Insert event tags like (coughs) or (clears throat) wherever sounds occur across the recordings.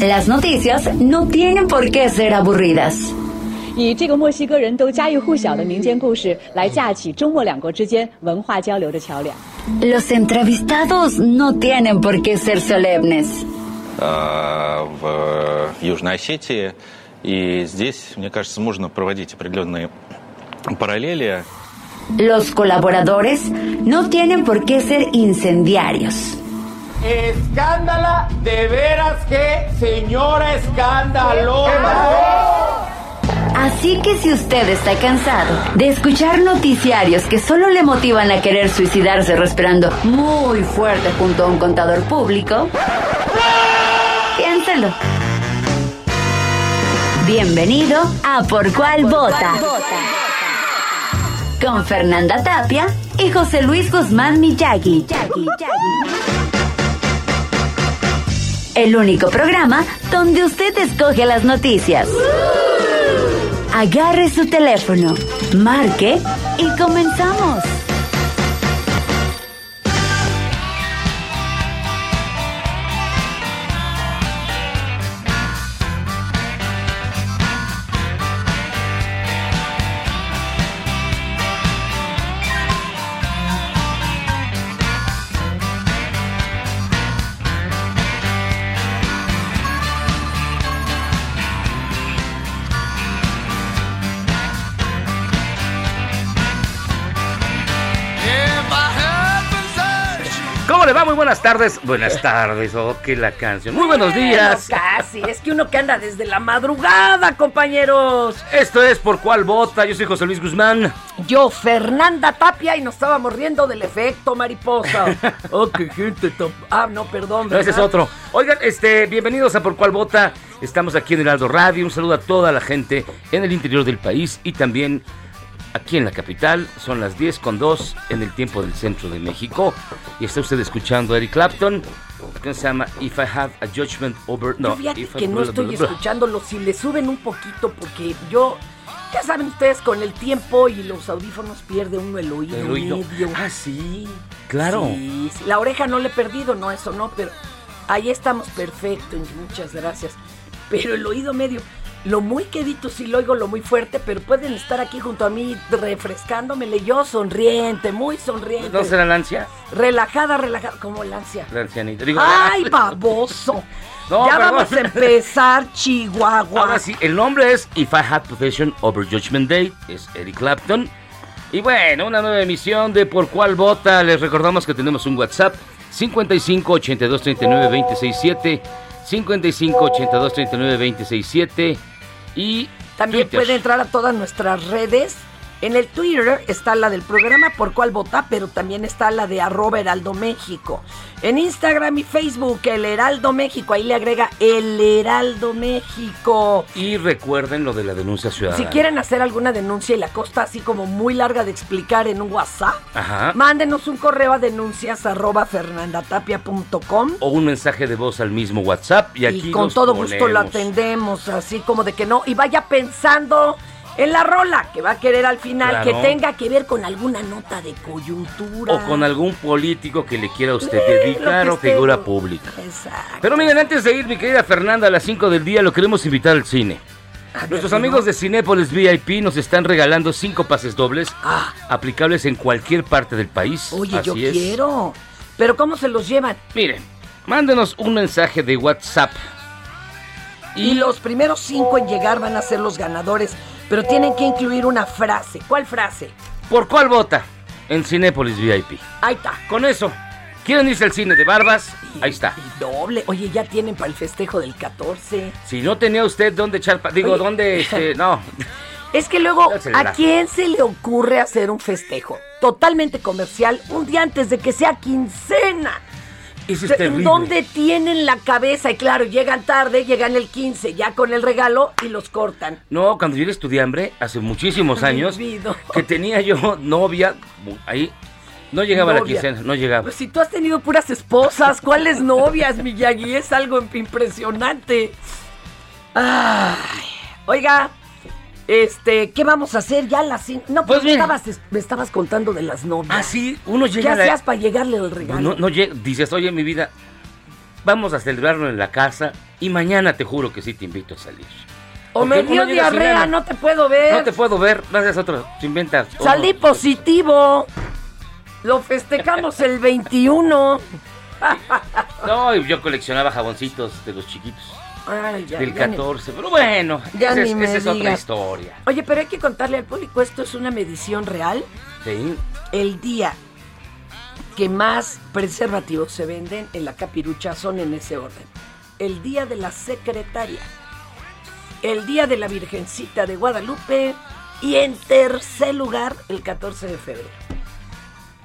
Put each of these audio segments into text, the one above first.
Las noticias no tienen por qué ser aburridas. 以这个墨西哥人都家喻户晓的民间故事来架起中墨两国之间文化交流的桥梁。 Los entrevistados no tienen por qué ser solemnes. э, в Южной Осетии. И здесь, мне кажется, можно проводить определенные параллели. Los colaboradores no tienen por qué ser incendiarios. Escándala, de veras que señora escandalosa. Así que si usted está cansado de escuchar noticiarios que solo le motivan a querer suicidarse respirando muy fuerte junto a un contador público, piénselo. Bienvenido a Por Cuál Vota. Con Fernanda Tapia y José Luis Guzmán Miyagi. El único programa donde usted escoge las noticias. Agarre su teléfono, marque y comenzamos. Muy buenas tardes. Buenas tardes, oh, que la canción. Muy buenos días. Bueno, casi, es que uno que anda desde la madrugada, compañeros. Esto es Por Cuál Vota. Yo soy José Luis Guzmán. Yo, Fernanda Tapia, y nos estábamos riendo del efecto mariposa. (laughs) oh, qué gente top. Ah, no, perdón. No, ese es otro. Oigan, este, bienvenidos a Por Cuál Vota. Estamos aquí en Heraldo Radio. Un saludo a toda la gente en el interior del país y también aquí en la capital. Son las 10 con 2 en el tiempo del centro de México. Y está usted escuchando a Eric Clapton. Que se llama If I Have a Judgment Over. Yo No, fíjate I- que no estoy escuchándolo. Si le suben un poquito, porque yo. Ya saben ustedes, con el tiempo y los audífonos pierde uno el oído, El oído. medio. Ah, sí. Claro. Sí, sí. La oreja no le he perdido, no, eso no, pero ahí estamos perfecto, muchas gracias. Pero el oído medio, lo muy quedito sí lo oigo, lo muy fuerte, pero pueden estar aquí junto a mí refrescándomele yo sonriente, muy sonriente. ¿No será la ansia? Relajada, relajada, como la ansia. La ancianita. Digo, ¡Ay, (laughs) baboso! No, ya perdón. vamos a empezar, (laughs) Chihuahua. Ahora sí, el nombre es If I Had Possession Over Judgment Day, es Eric Clapton. Y bueno, una nueva emisión de Por Cuál Vota. Les recordamos que tenemos un WhatsApp 55 82 39 26 7 55 82 39 26 7 y También Twitter. puede entrar a todas nuestras redes. En el Twitter está la del programa por cuál vota, pero también está la de arroba Heraldo México. En Instagram y Facebook, el Heraldo México, ahí le agrega el Heraldo México. Y recuerden lo de la denuncia ciudadana. Si quieren hacer alguna denuncia y la costa así como muy larga de explicar en un WhatsApp, Ajá. mándenos un correo a denuncias arroba fernandatapia.com. O un mensaje de voz al mismo WhatsApp y aquí y con todo gusto lo atendemos, así como de que no. Y vaya pensando en la rola que va a querer al final, Claro. que tenga que ver con alguna nota de coyuntura. O con algún político que le quiera a usted Eh, dedicar o esté- figura pública. Exacto. Pero miren, antes de ir, mi querida Fernanda, a las 5 del día lo queremos invitar al cine. Nuestros amigos de Cinépolis VIP nos están regalando 5 pases dobles Ah. aplicables en cualquier parte del país. Oye, Así yo es. quiero. Pero ¿cómo se los llevan? Miren, mándenos un mensaje de WhatsApp. Y los primeros cinco en llegar van a ser los ganadores, pero tienen que incluir una frase. ¿Cuál frase? ¿Por cuál vota? En Cinépolis VIP. Ahí está. Con eso, ¿quieren irse al cine de Barbas? Ahí está. Y doble. Oye, ya tienen para el festejo del 14. Si no tenía usted dónde echar... Digo, Oye. dónde... Este, no. (laughs) Es que luego, ¿a quién se le ocurre hacer un festejo totalmente comercial un día antes de que sea quincena? Eso es ¿En terrible. dónde tienen la cabeza? Y claro, llegan tarde, llegan el 15, ya con el regalo y los cortan. No, cuando yo era estudiambre, hace muchísimos años, Vivido. que tenía yo novia, ahí no llegaba la Novia. quincena, no llegaba. Pues si tú has tenido puras esposas, ¿cuáles novias, Miyagi? Es algo impresionante. Ay, oiga, este, ¿qué vamos a hacer ya las No, Pues pues me estabas, me estabas contando de las novias. Ah, sí, uno ¿Qué llega la- hacías para llegarle el regalo? No, no llega- dices, oye, mi vida, vamos a celebrarlo en la casa y mañana te juro que sí te invito a salir. o me dio diarrea, no te puedo ver. No te puedo ver, gracias a otro, te inventas. otro. Salí positivo. Lo festejamos el 21. (laughs) No, y yo coleccionaba jaboncitos de los chiquitos, Ay, ya, del ya ni- 14, pero bueno, Ya esa, ni es, me esa es otra historia. Oye, pero hay que contarle al público, esto es una medición real. Sí. El día que más preservativos se venden en la capirucha son en ese orden. El día de la secretaria, el día de la Virgencita de Guadalupe y en tercer lugar el 14 de febrero.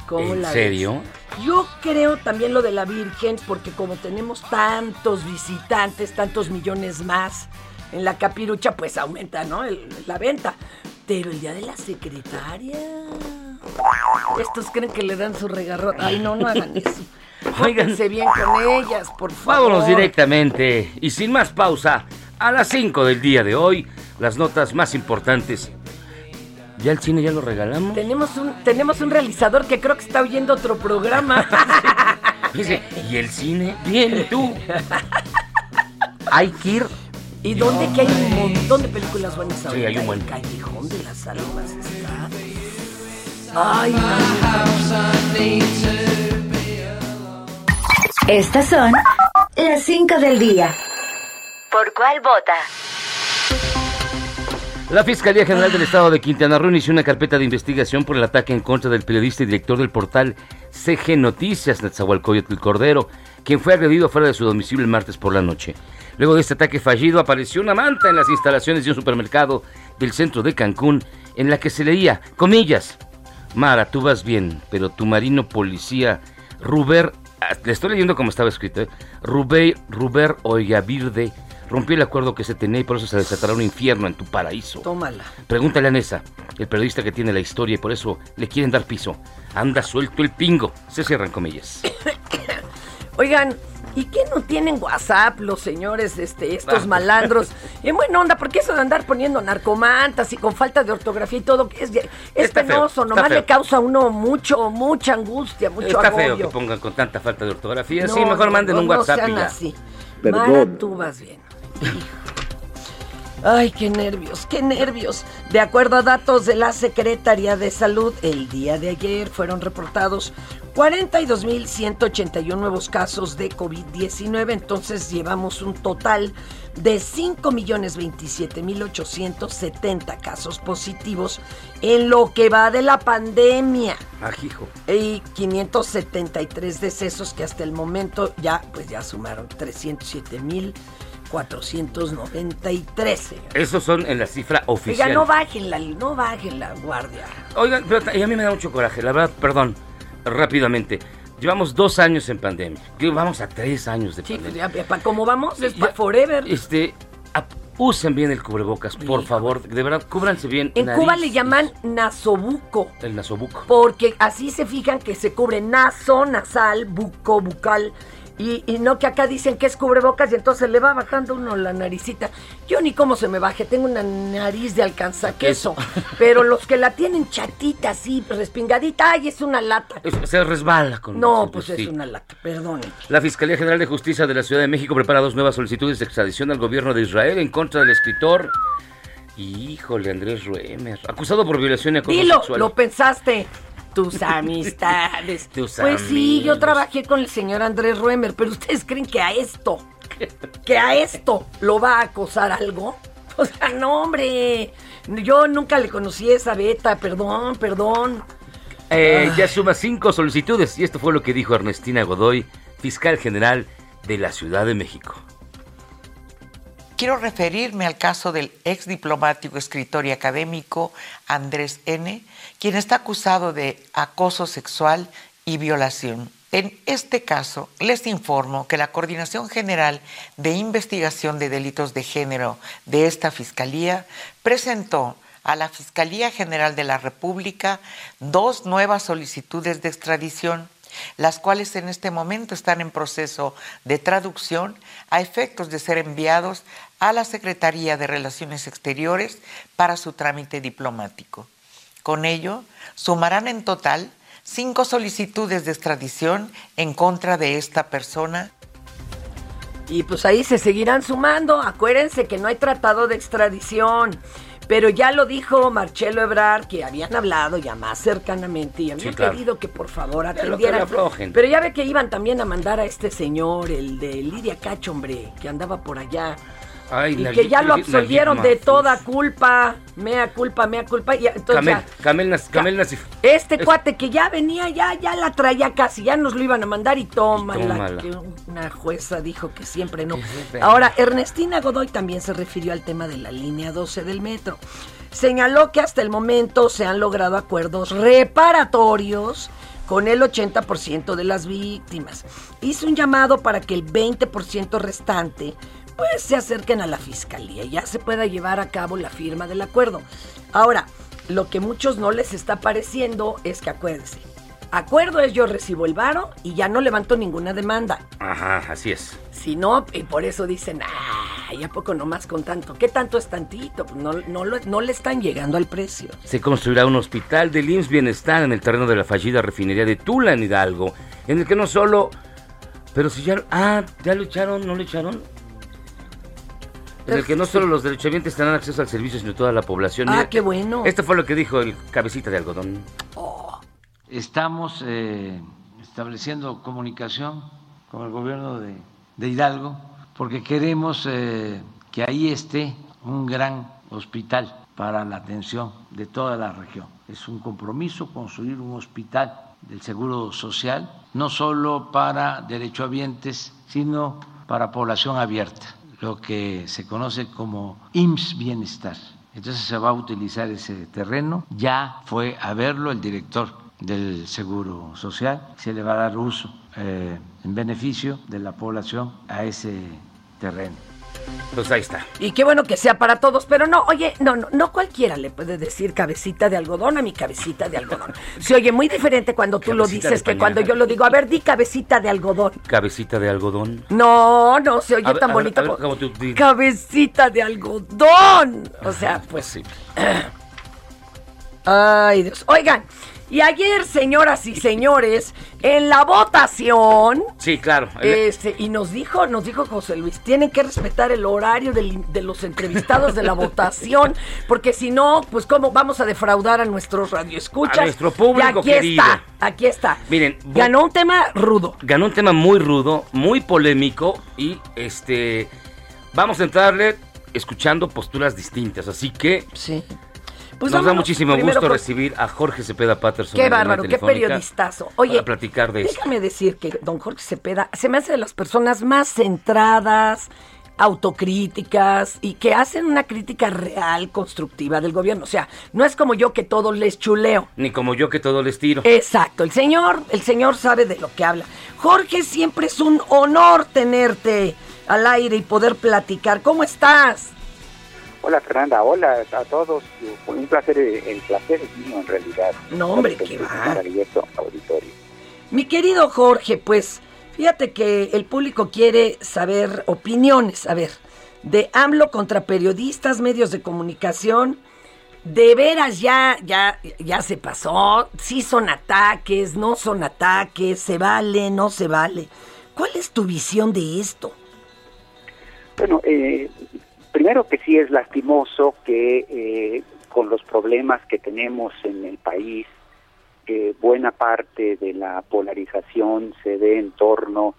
¿Cómo ¿En la ves? serio? Yo creo también lo de la Virgen, porque como tenemos tantos visitantes, tantos millones más en la capirucha, pues aumenta, ¿no? El- la venta. Pero el día de la secretaria. Estos creen que le dan su regarrón. Ay, no, no hagan eso. (laughs) Pónganse bien con ellas, por favor. Vámonos directamente y sin más pausa, a las 5 del día de hoy, las notas más importantes. ¿Ya el cine ya lo regalamos? Tenemos un, tenemos un realizador que creo que está oyendo otro programa. (laughs) Dice, ¿y el cine? Bien, ¿y tú? Hay que ir. ¿Y dónde que hay un montón de películas buenas ahora? hay un buen. El Callejón de las Almas está. Ay. Estas son las 5 del día. ¿Por cuál vota? La Fiscalía General del Estado de Quintana Roo inició una carpeta de investigación por el ataque en contra del periodista y director del portal CG Noticias, Netzahualcoyotl Cordero, quien fue agredido fuera de su domicilio el martes por la noche. Luego de este ataque fallido, apareció una manta en las instalaciones de un supermercado del centro de Cancún, en la que se leía, comillas, Mara, tú vas bien, pero tu marino policía, Ruber, ah, le estoy leyendo como estaba escrito, ¿eh? Ruber, Ruber rompió el acuerdo que se tenía y por eso se desatará un infierno en tu paraíso. Tómala. Pregúntale a Nessa, el periodista que tiene la historia y por eso le quieren dar piso. Anda suelto el pingo. Se cierran comillas. (coughs) Oigan, ¿y qué no tienen WhatsApp los señores, este, estos Ah. malandros? En buena onda, porque eso de andar poniendo narcomantas y con falta de ortografía y todo, es, es Está feo, penoso, está nomás feo. le causa a uno mucho, mucha angustia, mucho Está agobio. feo que pongan con tanta falta de ortografía. sí, mejor no, manden no, un no WhatsApp sean y ya. así. Perdón. Mara, tú vas bien. Ay, qué nervios, qué nervios. De acuerdo a datos de la Secretaría de Salud, el día de ayer fueron reportados 42.181 nuevos casos de COVID-19, entonces llevamos un total de 5.027.870 casos positivos en lo que va de la pandemia Ajijo. y 573 decesos que hasta el momento ya pues ya sumaron 307.493. señor. Esos son en la cifra oficial. Oiga, no bajen la, no bajen la guardia. Oigan, pero a mí me da mucho coraje, la verdad, perdón, rápidamente. Llevamos dos años en pandemia. Vamos a tres años de Sí, pues pandemia. ya, para cómo vamos, es Ya- para forever. Este, usen bien el cubrebocas, por Hijo. favor. De verdad, cúbranse bien. En nariz Cuba le llaman nasobuco. El nasobuco. Porque así se fijan que se cubre naso, nasal, buco, bucal. Y, y no que acá dicen que es cubrebocas y entonces le va bajando uno la naricita. Yo ni cómo se me baje, tengo una nariz de alcanzaqueso. Pero los que la tienen chatita así, respingadita, ay, es una lata. Se resbala con No, pues es sí. una lata, perdonen. La Fiscalía General de Justicia de la Ciudad de México prepara dos nuevas solicitudes de extradición al gobierno de Israel en contra del escritor. Híjole, Andrés Ruemer, acusado por violación y acoso Dilo, sexual. lo pensaste. Tus (laughs) amistades. Tus pues sí, yo trabajé con el señor Andrés Ruemer, pero ustedes creen que a esto, que a esto lo va a acosar algo. O sea, no, hombre. Yo nunca le conocí esa beta, perdón, perdón. Eh, ya suma cinco solicitudes y esto fue lo que dijo Ernestina Godoy, fiscal general de la Ciudad de México. Quiero referirme al caso del ex diplomático, escritor y académico Andrés N., quien está acusado de acoso sexual y violación. En este caso, les informo que la Coordinación General de Investigación de Delitos de Género de esta Fiscalía presentó a la Fiscalía General de la República dos nuevas solicitudes de extradición, las cuales en este momento están en proceso de traducción a efectos de ser enviados a la Secretaría de Relaciones Exteriores para su trámite diplomático. Con ello, sumarán en total cinco solicitudes de extradición en contra de esta persona. Y pues ahí se seguirán sumando. Acuérdense que no hay tratado de extradición. Pero ya lo dijo Marcelo Ebrar, que habían hablado ya más cercanamente y habían Sí, claro. pedido que por favor atendieran. Pero ya ve que iban también a mandar a este señor, el de Lidia Cacho, hombre, que andaba por allá. Ay, y la- que ya lo absolvieron de toda culpa, mea culpa, mea culpa. Y entonces Camel, ya- Camel, Nas- Camel Nasif. este Es- cuate que ya venía, ya, ya la traía casi, ya nos lo iban a mandar y tómala. Que una jueza dijo que siempre no. Ahora, Ernestina Godoy también se refirió al tema de la línea 12 del metro. Señaló que hasta el momento se han logrado acuerdos reparatorios con el 80% de las víctimas. Hizo un llamado para que el 20% restante pues se acerquen a la fiscalía y ya se pueda llevar a cabo la firma del acuerdo. Ahora, lo que muchos no les está pareciendo es que acuérdense, acuerdo es yo recibo el varo y ya no levanto ninguna demanda. Ajá, así es. Si no, y por eso dicen, ay, ¿a poco nomás con tanto? ¿Qué tanto es tantito? Pues no, no, lo- no le están llegando al precio. Se construirá un hospital del IMSS Bienestar en el terreno de la fallida refinería de Tula, en Hidalgo, en el que no solo... Pero si ya... Ah, ¿ya lo echaron? ¿No lo echaron? En el que no solo los derechohabientes tendrán acceso al servicio, sino toda la población. Ah, Mira, qué bueno. Esto fue lo que dijo el cabecita de algodón. Estamos eh, estableciendo comunicación con el gobierno de, de Hidalgo porque queremos eh, que ahí esté un gran hospital para la atención de toda la región. Es un compromiso construir un hospital del Seguro Social, no solo para derechohabientes, sino para población abierta, lo que se conoce como IMSS Bienestar. Entonces se va a utilizar ese terreno. Ya fue a verlo el director del Seguro Social. Se le va a dar uso eh, en beneficio de la población a ese terreno. Pues ahí está. Y qué bueno que sea para todos, pero no, oye, no, no, no cualquiera le puede decir cabecita de algodón a mi cabecita de algodón. (laughs) Se oye muy diferente cuando tú lo dices que cuando yo lo digo. A ver, di cabecita de algodón. Cabecita de algodón. No, no se oye A ver, tan a ver, bonito. a ver, como- ¿cómo tú di- Cabecita de algodón. O sea, pues sí. (clears throat) Ay, Dios. Oigan, y ayer, señoras y señores, en la votación, Sí, claro. Este, y nos dijo, nos dijo José Luis, tienen que respetar el horario del- de los entrevistados de la (laughs) votación, porque si no, pues cómo vamos a defraudar a nuestros radioescuchas. A nuestro público y aquí querido. está, aquí está. Miren, ganó un tema rudo. ganó un tema muy rudo, muy polémico y este vamos a entrarle escuchando posturas distintas, así que sí. Pues nos da muchísimo gusto por- recibir a Jorge Cepeda Patterson. Qué bárbaro, qué periodistazo. Oye, para platicar de esto. déjame decir que don Jorge Cepeda se me hace de las personas más centradas, autocríticas y que hacen una crítica real, constructiva del gobierno. O sea, no es como yo que todo les chuleo. Ni como yo que todo les tiro. Exacto, el señor, el señor sabe de lo que habla. Jorge, siempre es un honor tenerte al aire y poder platicar. ¿Cómo estás? Hola Fernanda, hola a todos. Un placer, el placer es mío en realidad. No, hombre, qué este va. Maravilloso auditorio. Mi querido Jorge, pues fíjate que el público quiere saber opiniones, a ver, de AMLO contra periodistas, medios de comunicación. De veras ya, ya, ya se pasó. Sí son ataques, no son ataques, se vale, no se vale. ¿Cuál es tu visión de esto? Bueno, eh, primero que sí es lastimoso que eh, con los problemas que tenemos en el país, buena parte de la polarización se dé en torno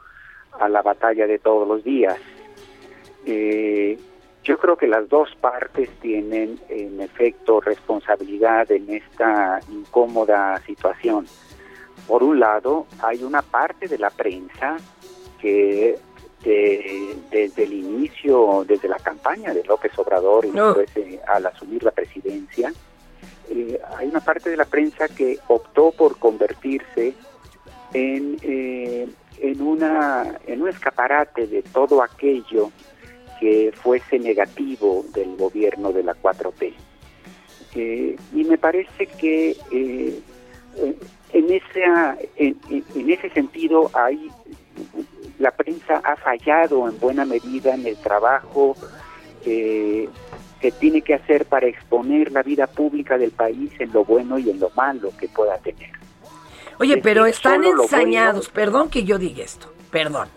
a la batalla de todos los días. Eh, yo creo que las dos partes tienen en efecto responsabilidad en esta incómoda situación. Por un lado, hay una parte de la prensa que de- desde el inicio, desde la campaña de López Obrador y No. después eh, al asumir la presidencia, eh, hay una parte de la prensa que optó por convertirse en, eh, en, una, en un escaparate de todo aquello que fuese negativo del gobierno de la 4T. Eh, y me parece que eh, en, ese, en, ese sentido hay la prensa ha fallado en buena medida en el trabajo que tiene que hacer para exponer la vida pública del país en lo bueno y en lo malo que pueda tener. Oye, pero están ensañados, perdón que yo diga esto, perdón.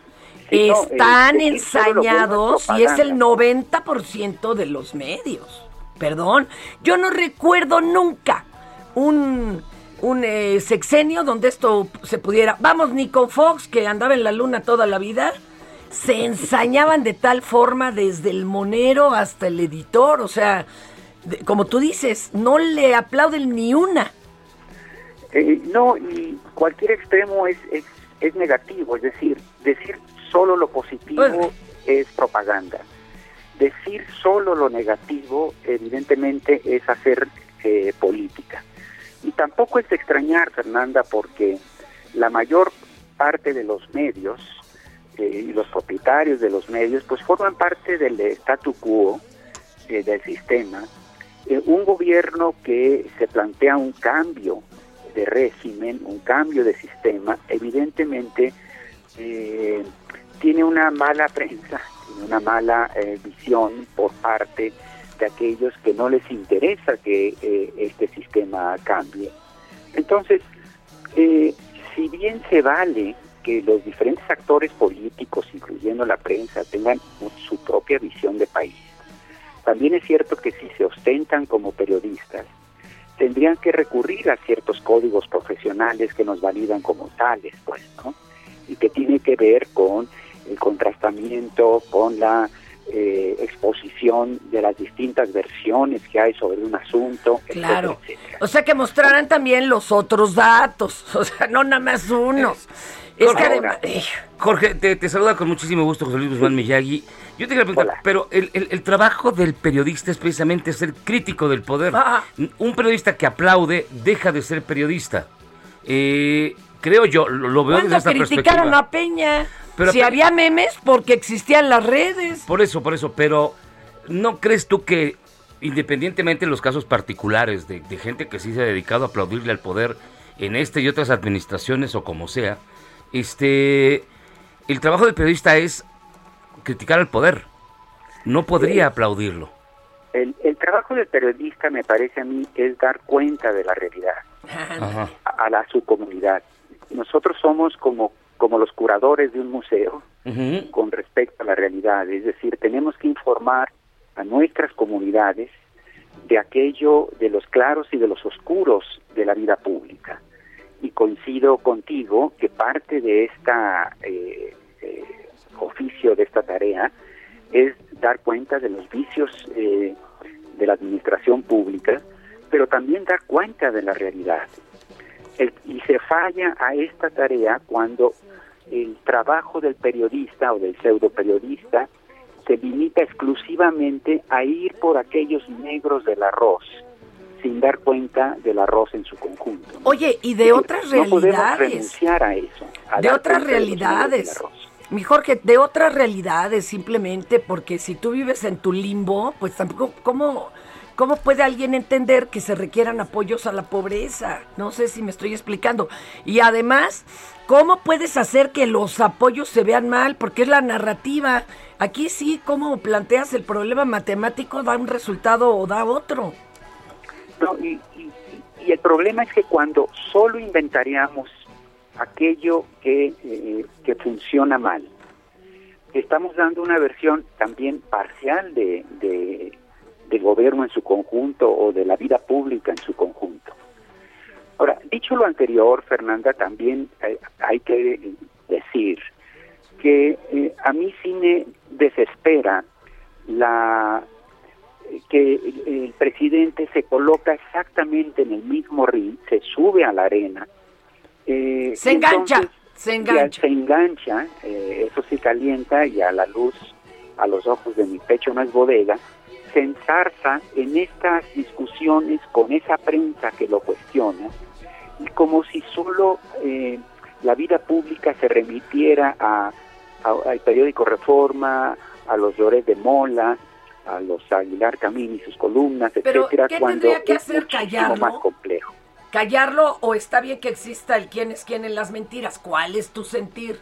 están ensañados y es el 90% de los medios. Perdón, yo no recuerdo nunca un, un eh, sexenio donde esto se pudiera. Vamos, ni con Fox, que andaba en la luna toda la vida, se ensañaban de tal forma desde el monero hasta el editor. O sea, como tú dices, no le aplauden ni una. Eh, no, y cualquier extremo es, es, negativo, es decir, decir solo lo positivo es propaganda. Decir solo lo negativo, evidentemente, es hacer eh, política. Y tampoco es de extrañar, Fernanda, porque la mayor parte de los medios eh, y los propietarios de los medios, pues forman parte del statu quo del sistema. un gobierno que se plantea un cambio de régimen, un cambio de sistema, evidentemente eh, tiene una mala prensa, tiene una mala eh, visión por parte de aquellos que no les interesa que eh, este sistema cambie. Entonces, si bien se vale que los diferentes actores políticos, incluyendo la prensa, tengan su propia visión de país, también es cierto que si se ostentan como periodistas, tendrían que recurrir a ciertos códigos profesionales que nos validan como tales, pues, ¿no? Y que tiene que ver con el contrastamiento, con la eh, exposición de las distintas versiones que hay sobre un asunto. Claro. O sea, que mostraran también los otros datos, (laughs) o sea, no nada más unos. Jorge, te, saluda con muchísimo gusto José Luis Guzmán Miyagi. Yo te quiero preguntar, pero el, trabajo del periodista es precisamente ser crítico del poder. Ah. Un periodista que aplaude deja de ser periodista. Eh, creo yo, lo, veo desde esta criticaron a Peña? Pero, si había memes porque existían las redes. Por eso, por eso, pero ¿no crees tú que independientemente de los casos particulares de, de gente que sí se ha dedicado a aplaudirle al poder en este y otras administraciones o como sea, este, el trabajo del periodista es criticar al poder. No podría aplaudirlo. El, trabajo del periodista, me parece a mí, es dar cuenta de la realidad a, la su comunidad. Nosotros somos como, como los curadores de un museo con respecto a la realidad. Es decir, tenemos que informar a nuestras comunidades de aquello, de los claros y de los oscuros de la vida pública y coincido contigo que parte de esta eh, eh, oficio, de esta tarea, es dar cuenta de los vicios eh, de la administración pública, pero también dar cuenta de la realidad. y se falla a esta tarea cuando el trabajo del periodista o del pseudo periodista se limita exclusivamente a ir por aquellos negros del arroz, sin dar cuenta del arroz en su conjunto. Oye, y de otras realidades. No podemos renunciar a eso. de otras realidades. Mi Jorge, de otras realidades, simplemente porque si tú vives en tu limbo, pues tampoco, ¿cómo, ¿cómo puede alguien entender que se requieran apoyos a la pobreza? No sé si me estoy explicando. Y además, ¿cómo puedes hacer que los apoyos se vean mal? Porque es la narrativa. Aquí sí, ¿cómo planteas el problema matemático? Da un resultado o da otro y, el problema es que cuando solo inventaríamos aquello que, eh, que funciona mal, estamos dando una versión también parcial de, del gobierno en su conjunto o de la vida pública en su conjunto. Ahora, dicho lo anterior, Fernanda, también hay, que decir que eh, a mí sí me desespera la que el presidente se coloca exactamente en el mismo ring, se sube a la arena. Eh, se engancha, se engancha. Se engancha, eh, eso se calienta y a la luz, a los ojos de mi pecho no es bodega, se ensarza en estas discusiones con esa prensa que lo cuestiona y como si solo eh, la vida pública se remitiera a, al periódico Reforma, a los Llores de Mola, a los Aguilar Camín y sus columnas, Pero, etcétera, ¿qué cuando tendría que es hacer? ¿Callarlo? más complejo. ¿Callarlo o está bien que exista el quién es quién en las mentiras? ¿Cuál es tu sentir?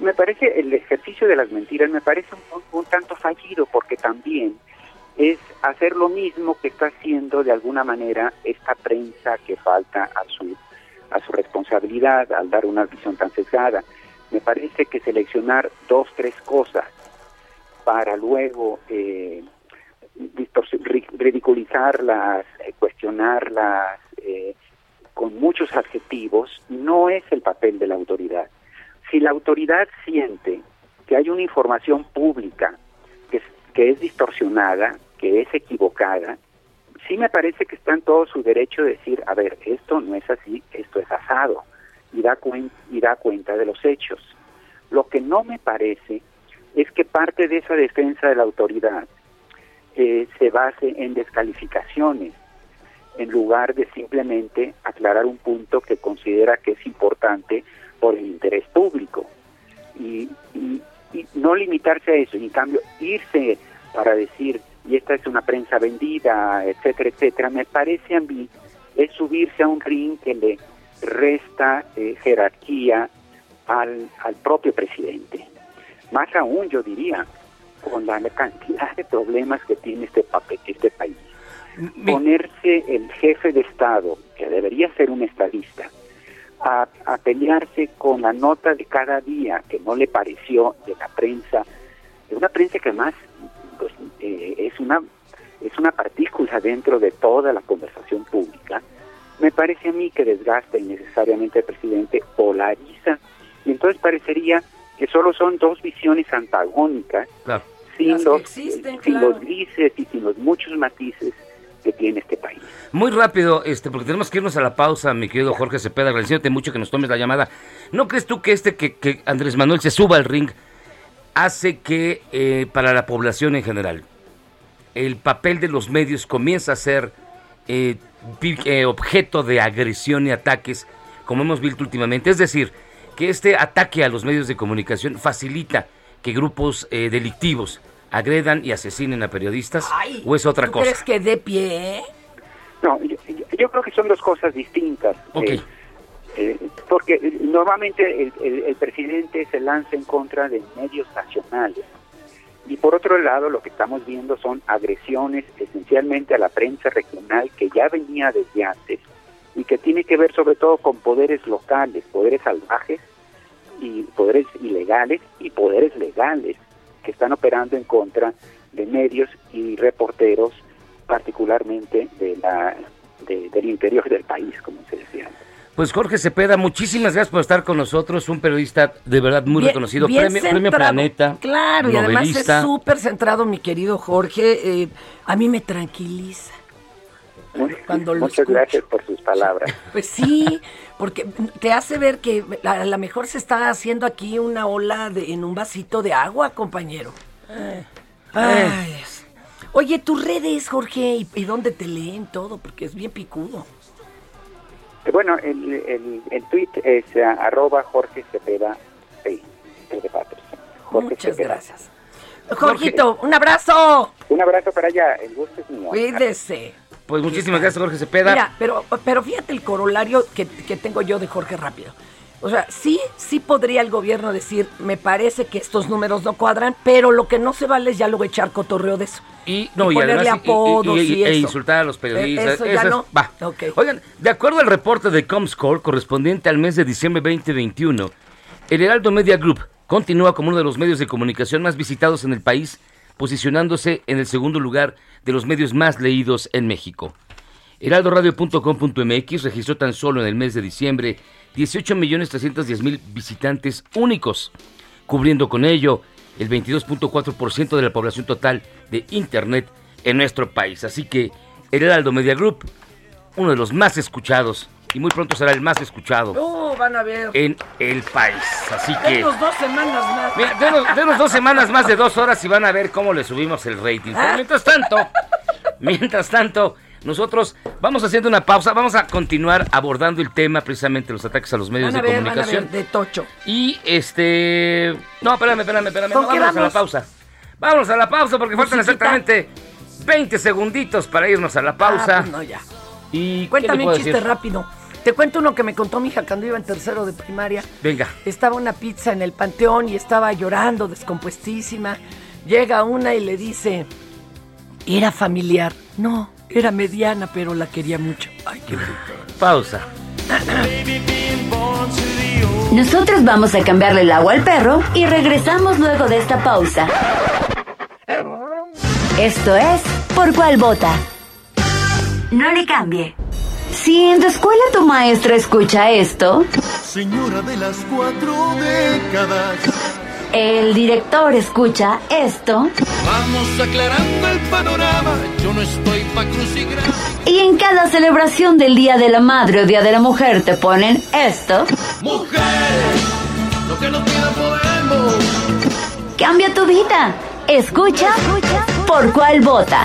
Me parece el ejercicio de las mentiras me parece un, tanto fallido porque también es hacer lo mismo que está haciendo de alguna manera esta prensa que falta a su a su responsabilidad al dar una visión tan sesgada. Me parece que seleccionar dos, tres cosas para luego eh, ridiculizarlas, eh, cuestionarlas eh, con muchos adjetivos, no es el papel de la autoridad. Si la autoridad siente que hay una información pública que es, distorsionada, que es equivocada, sí me parece que está en todo su derecho de decir, a ver, esto no es así, esto es asado, y da, cuen- y da cuenta de los hechos. Lo que no me parece es que parte de esa defensa de la autoridad eh, se base en descalificaciones, en lugar de simplemente aclarar un punto que considera que es importante por el interés público. Y, y- y no limitarse a eso, y en cambio irse para decir, y esta es una prensa vendida, etcétera, etcétera, me parece a mí es subirse a un ring que le resta eh, jerarquía al, al propio presidente. Más aún, yo diría, con la cantidad de problemas que tiene este, papel, este país. Ponerse el jefe de Estado, que debería ser un estadista, a, a pelearse con la nota de cada día que no le pareció de la prensa, de una prensa que además pues, eh, es una es una partícula dentro de toda la conversación pública, me parece a mí que desgasta innecesariamente al presidente, polariza, y entonces parecería que solo son dos visiones antagónicas, Claro. sin, los, existen, sin claro. los grises y sin los muchos matices que tiene este país. Muy rápido, este, porque tenemos que irnos a la pausa, mi querido Jorge Cepeda, agradeciéndote mucho que nos tomes la llamada. ¿No crees tú que este, que, que Andrés Manuel se suba al ring, hace que eh, para la población en general, el papel de los medios comienza a ser eh, eh, objeto de agresión y ataques, como hemos visto últimamente? Es decir, que este ataque a los medios de comunicación facilita que grupos eh, delictivos agredan y asesinen a periodistas, Ay, o es otra ¿tú cosa. crees que de pie? No, yo, creo que son dos cosas distintas. Ok. Eh, eh, porque normalmente el, el- el presidente se lanza en contra de medios nacionales. Y por otro lado, lo que estamos viendo son agresiones esencialmente a la prensa regional que ya venía desde antes y que tiene que ver sobre todo con poderes locales, poderes salvajes y poderes ilegales y poderes legales que están operando en contra de medios y reporteros, particularmente de la, de- del interior del país, como se decía. Pues Jorge Cepeda, muchísimas gracias por estar con nosotros, un periodista de verdad muy Bien- reconocido, bien premio, premio. Planeta, Claro, y además novelista. es súper centrado, mi querido Jorge. eh, a mí me tranquiliza. Cuando lo Muchas escucho. gracias por sus palabras. Pues sí, porque te hace ver que a lo mejor se está haciendo aquí una ola de, en un vasito de agua, compañero. Ay, Dios. Oye, tus redes, Jorge, ¿y, y dónde te leen todo? Porque es bien picudo. Eh, Bueno, el, el, el tweet es eh, arroba Jorge Cepeda Patterson. Jorge Muchas Cepeda. gracias. Jorgito, un abrazo. Un abrazo para allá, el gusto es mío. Cuídese. Pues muchísimas gracias Jorge Cepeda. Mira, pero, pero fíjate el corolario que, que tengo yo de Jorge Rápido. O sea, sí, sí podría el gobierno decir, me parece que estos números no cuadran, pero lo que no se vale es ya luego echar cotorreo de eso. Y, no, y, ponerle además, y- y- apodos y- e eso. insultar a los periodistas. Eh, eso ya no. va. Ok. Oigan, de acuerdo al reporte de Comscore correspondiente al mes de diciembre 2021, el Heraldo Media Group continúa como uno de los medios de comunicación más visitados en el país, posicionándose en el segundo lugar de los medios más leídos en México. Heraldoradio.com.mx registró tan solo en el mes de diciembre 18.310.000 visitantes únicos, cubriendo con ello el 22.4% de la población total de Internet en nuestro país. Así que el Heraldo Media Group, uno de los más escuchados, y muy pronto será el más escuchado Oh, van a ver. en el país. Así que... Denos dos semanas más. Mira, denos, denos dos semanas más de dos horas y van a ver cómo le subimos el rating. Pero mientras tanto, mientras tanto, Nosotros vamos haciendo una pausa, vamos a continuar abordando el tema precisamente los ataques a los medios Van a de ver, van a comunicación. ver, de tocho. Y este. No, espérame, espérame, espérame. ¿Con no, qué vámonos a la vamos? pausa. Vámonos a la pausa porque faltan exactamente 20 segunditos para irnos a la pausa. Ah, pues no, ya. ¿Y Cuéntame un chiste decir? rápido. Te cuento uno que me contó mi hija cuando iba en tercero de primaria. Venga. Estaba una pizza en el panteón y estaba llorando, descompuestísima. Llega una y le dice, era familiar. No, era mediana, pero la quería mucho. Ay, qué. (laughs) Pausa. Nosotros vamos a cambiarle el agua al perro y regresamos luego de esta pausa. Esto es Por cuál vota. No le cambie. Si en tu escuela tu maestra escucha esto, Señora de las cuatro décadas. el director escucha esto, Vamos aclarando el panorama. Yo no estoy pa' y en cada celebración del Día de la Madre o Día de la Mujer te ponen esto, Mujeres, lo que nos queda podemos. cambia tu vida. Escucha por cuál vota.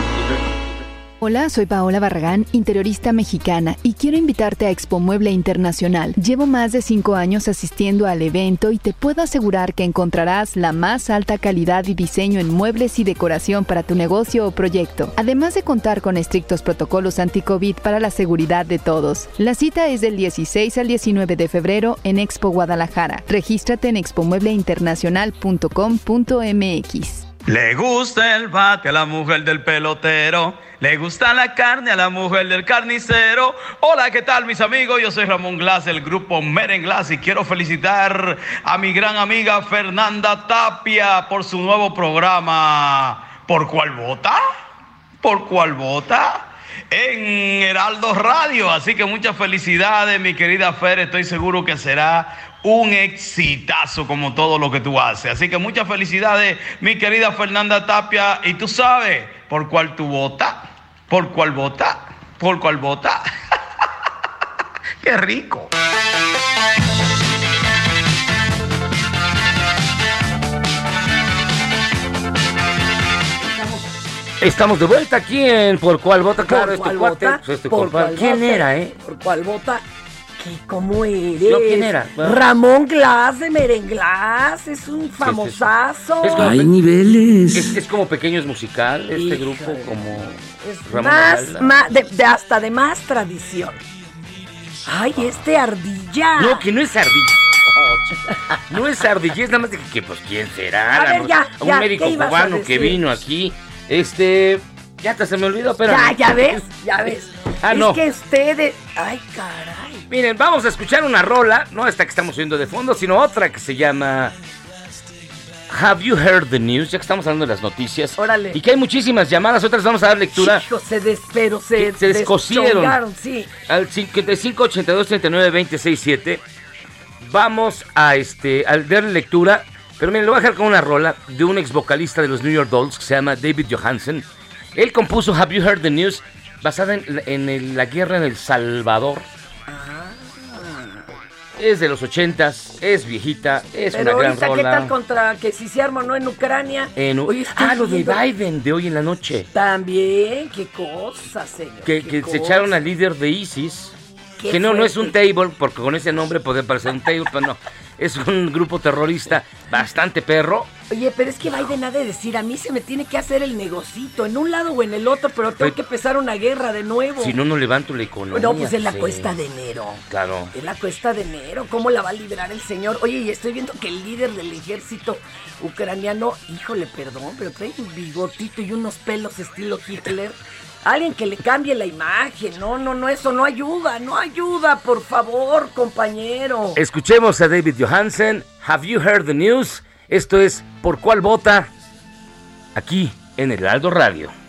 Hola, soy Paola Barragán, interiorista mexicana, y quiero invitarte a Expo Mueble Internacional. Llevo más de cinco años asistiendo al evento y te puedo asegurar que encontrarás la más alta calidad y diseño en muebles y decoración para tu negocio o proyecto, además de contar con estrictos protocolos anti-COVID para la seguridad de todos. La cita es del 16 al 19 de febrero en Expo Guadalajara. Regístrate en expomuebleinternacional.com.mx. Le gusta el bate a la mujer del pelotero. Le gusta la carne a la mujer del carnicero. Hola, ¿qué tal mis amigos? Yo soy Ramón Glass del grupo Meren Glass y quiero felicitar a mi gran amiga Fernanda Tapia por su nuevo programa. ¿Por cuál vota? ¿Por cuál vota? En Heraldo Radio. Así que muchas felicidades, mi querida Fer. Estoy seguro que será un exitazo como todo lo que tú haces. Así que muchas felicidades, mi querida Fernanda Tapia. Y tú sabes por cuál tú votas, por cuál vota, por cuál vota. (laughs) Qué rico. Estamos de vuelta aquí en Por cuál vota. Claro, ¿Por este cuál vota? pues, este ¿Por cuál ¿Quién vota? era, eh? ¿Por cuál vota? ¿Qué, ¿Cómo eres? No, ¿quién era? Bueno. Ramón Glass de Merenglass, es un famosazo. Es como Hay niveles. Es, es como pequeños musical, este Híjole. grupo, como Es Ramón más, más- de, de- hasta de más tradición. Ay, este ardilla. No, que no es ardilla. Oh, (laughs) no es ardilla, es nada más de que, que, pues, ¿quién será? A ver, ya, un ya, médico ¿qué ibas a cubano que vino aquí. Este. Ya hasta se me olvidó, pero. ya, ya ves, (laughs) ya ves. Ah, es no. que ustedes. Ay, caray. Miren, vamos a escuchar una rola, no esta que estamos oyendo de fondo, sino otra que se llama Have You Heard the News? Ya que estamos hablando de las noticias. Órale. Y que hay muchísimas llamadas, otras vamos a dar lectura Hijo, se despero, se, Que se descosieron. sí. al 55 82 39 26 7. Vamos a este a darle lectura, pero miren, lo voy a dejar con una rola de un ex vocalista de los New York Dolls que se llama David Johansen. Él compuso Have You Heard the News basada en, en el- la guerra en El Salvador. Es de los ochentas, es viejita, es Pero una gran ahorita, ¿qué rola. tal contra que si se arma o no en Ucrania? En Oye, ah, lo de Biden de hoy en la noche. También, qué cosa, señor. Que, se echaron al líder de ISIS. Que no, no es un table, porque con ese nombre puede parecer un table, pero no. Es un grupo terrorista bastante perro. Oye, pero es que Biden ha de decir, a mí se me tiene que hacer el negocito, en un lado o en el otro, pero tengo que empezar una guerra de nuevo. Si no, no levanto la economía. no, pues es la sí. cuesta de enero. Claro. Es la cuesta de enero. ¿Cómo la va a liberar el señor? Oye, y estoy viendo que el líder del ejército ucraniano, híjole, perdón, pero trae un bigotito y unos pelos estilo Hitler. Alguien que le cambie la imagen. No, no, no, eso no ayuda, no ayuda, por favor, compañero. Escuchemos a David Johansen. Have you heard the news? Esto es ¿Por cuál vota? Aquí en el Heraldo Radio.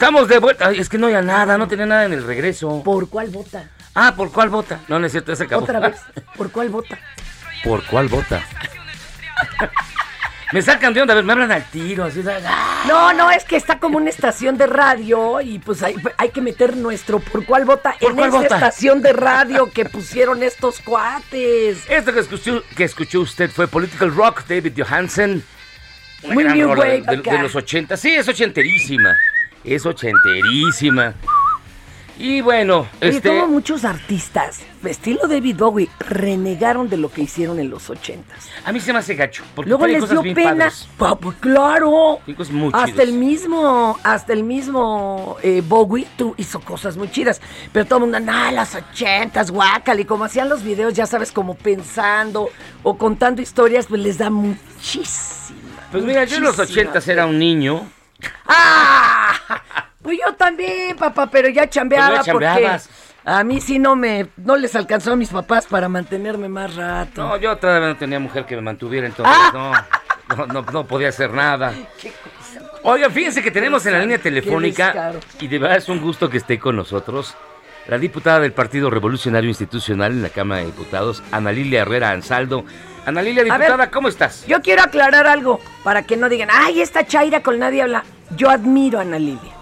Estamos de vuelta. Ay, es que no había nada, no tenía nada en el regreso. ¿Por cuál vota? Ah, ¿por cuál vota? No, no es cierto, ese acabó. Otra vez. (laughs) ¿Por cuál vota? ¿Por cuál vota? (laughs) me sacan de onda, a ver, me hablan al tiro, así. ¡ah! No, no, es que está como una estación de radio y pues hay, hay que meter nuestro por cuál vota ¿Por en cuál esa vota? estación de radio que pusieron estos cuates. Esto que escuchó, que escuchó usted fue Political Rock, David Johansen. Una Muy new wave de, los 80. Sí, es ochenterísima. Es ochenterísima. Y bueno, Oye, este. como muchos artistas, estilo David Bowie, renegaron de lo que hicieron en los ochentas. A mí se me hace gacho. Porque Luego les cosas dio pena. Pa- pues claro. Muy Hasta el mismo, hasta el mismo eh, Bowie tú, hizo cosas muy chidas. Pero todo el mundo, ah, las ochentas, guácala. Y como hacían los videos, ya sabes, como pensando o contando historias, pues les da muchísima. Pues mira, yo en los ochentas era un niño. (laughs) ¡Ah! Pues yo también, papá, pero ya chambeaba Pues porque a mí sí no me no les alcanzó a mis papás para mantenerme más rato. No, yo todavía no tenía mujer que me mantuviera, entonces Ah. no, no, no, no podía hacer nada. Oiga, fíjense que tenemos en la línea telefónica, y de verdad es un gusto que esté con nosotros, la diputada del Partido Revolucionario Institucional en la Cámara de Diputados, Ana Lilia Herrera Ansaldo. Ana Lilia, ver, diputada, ¿cómo estás? Yo quiero aclarar algo para que no digan, ay, esta Chaira con nadie habla. Yo admiro a Ana Lilia.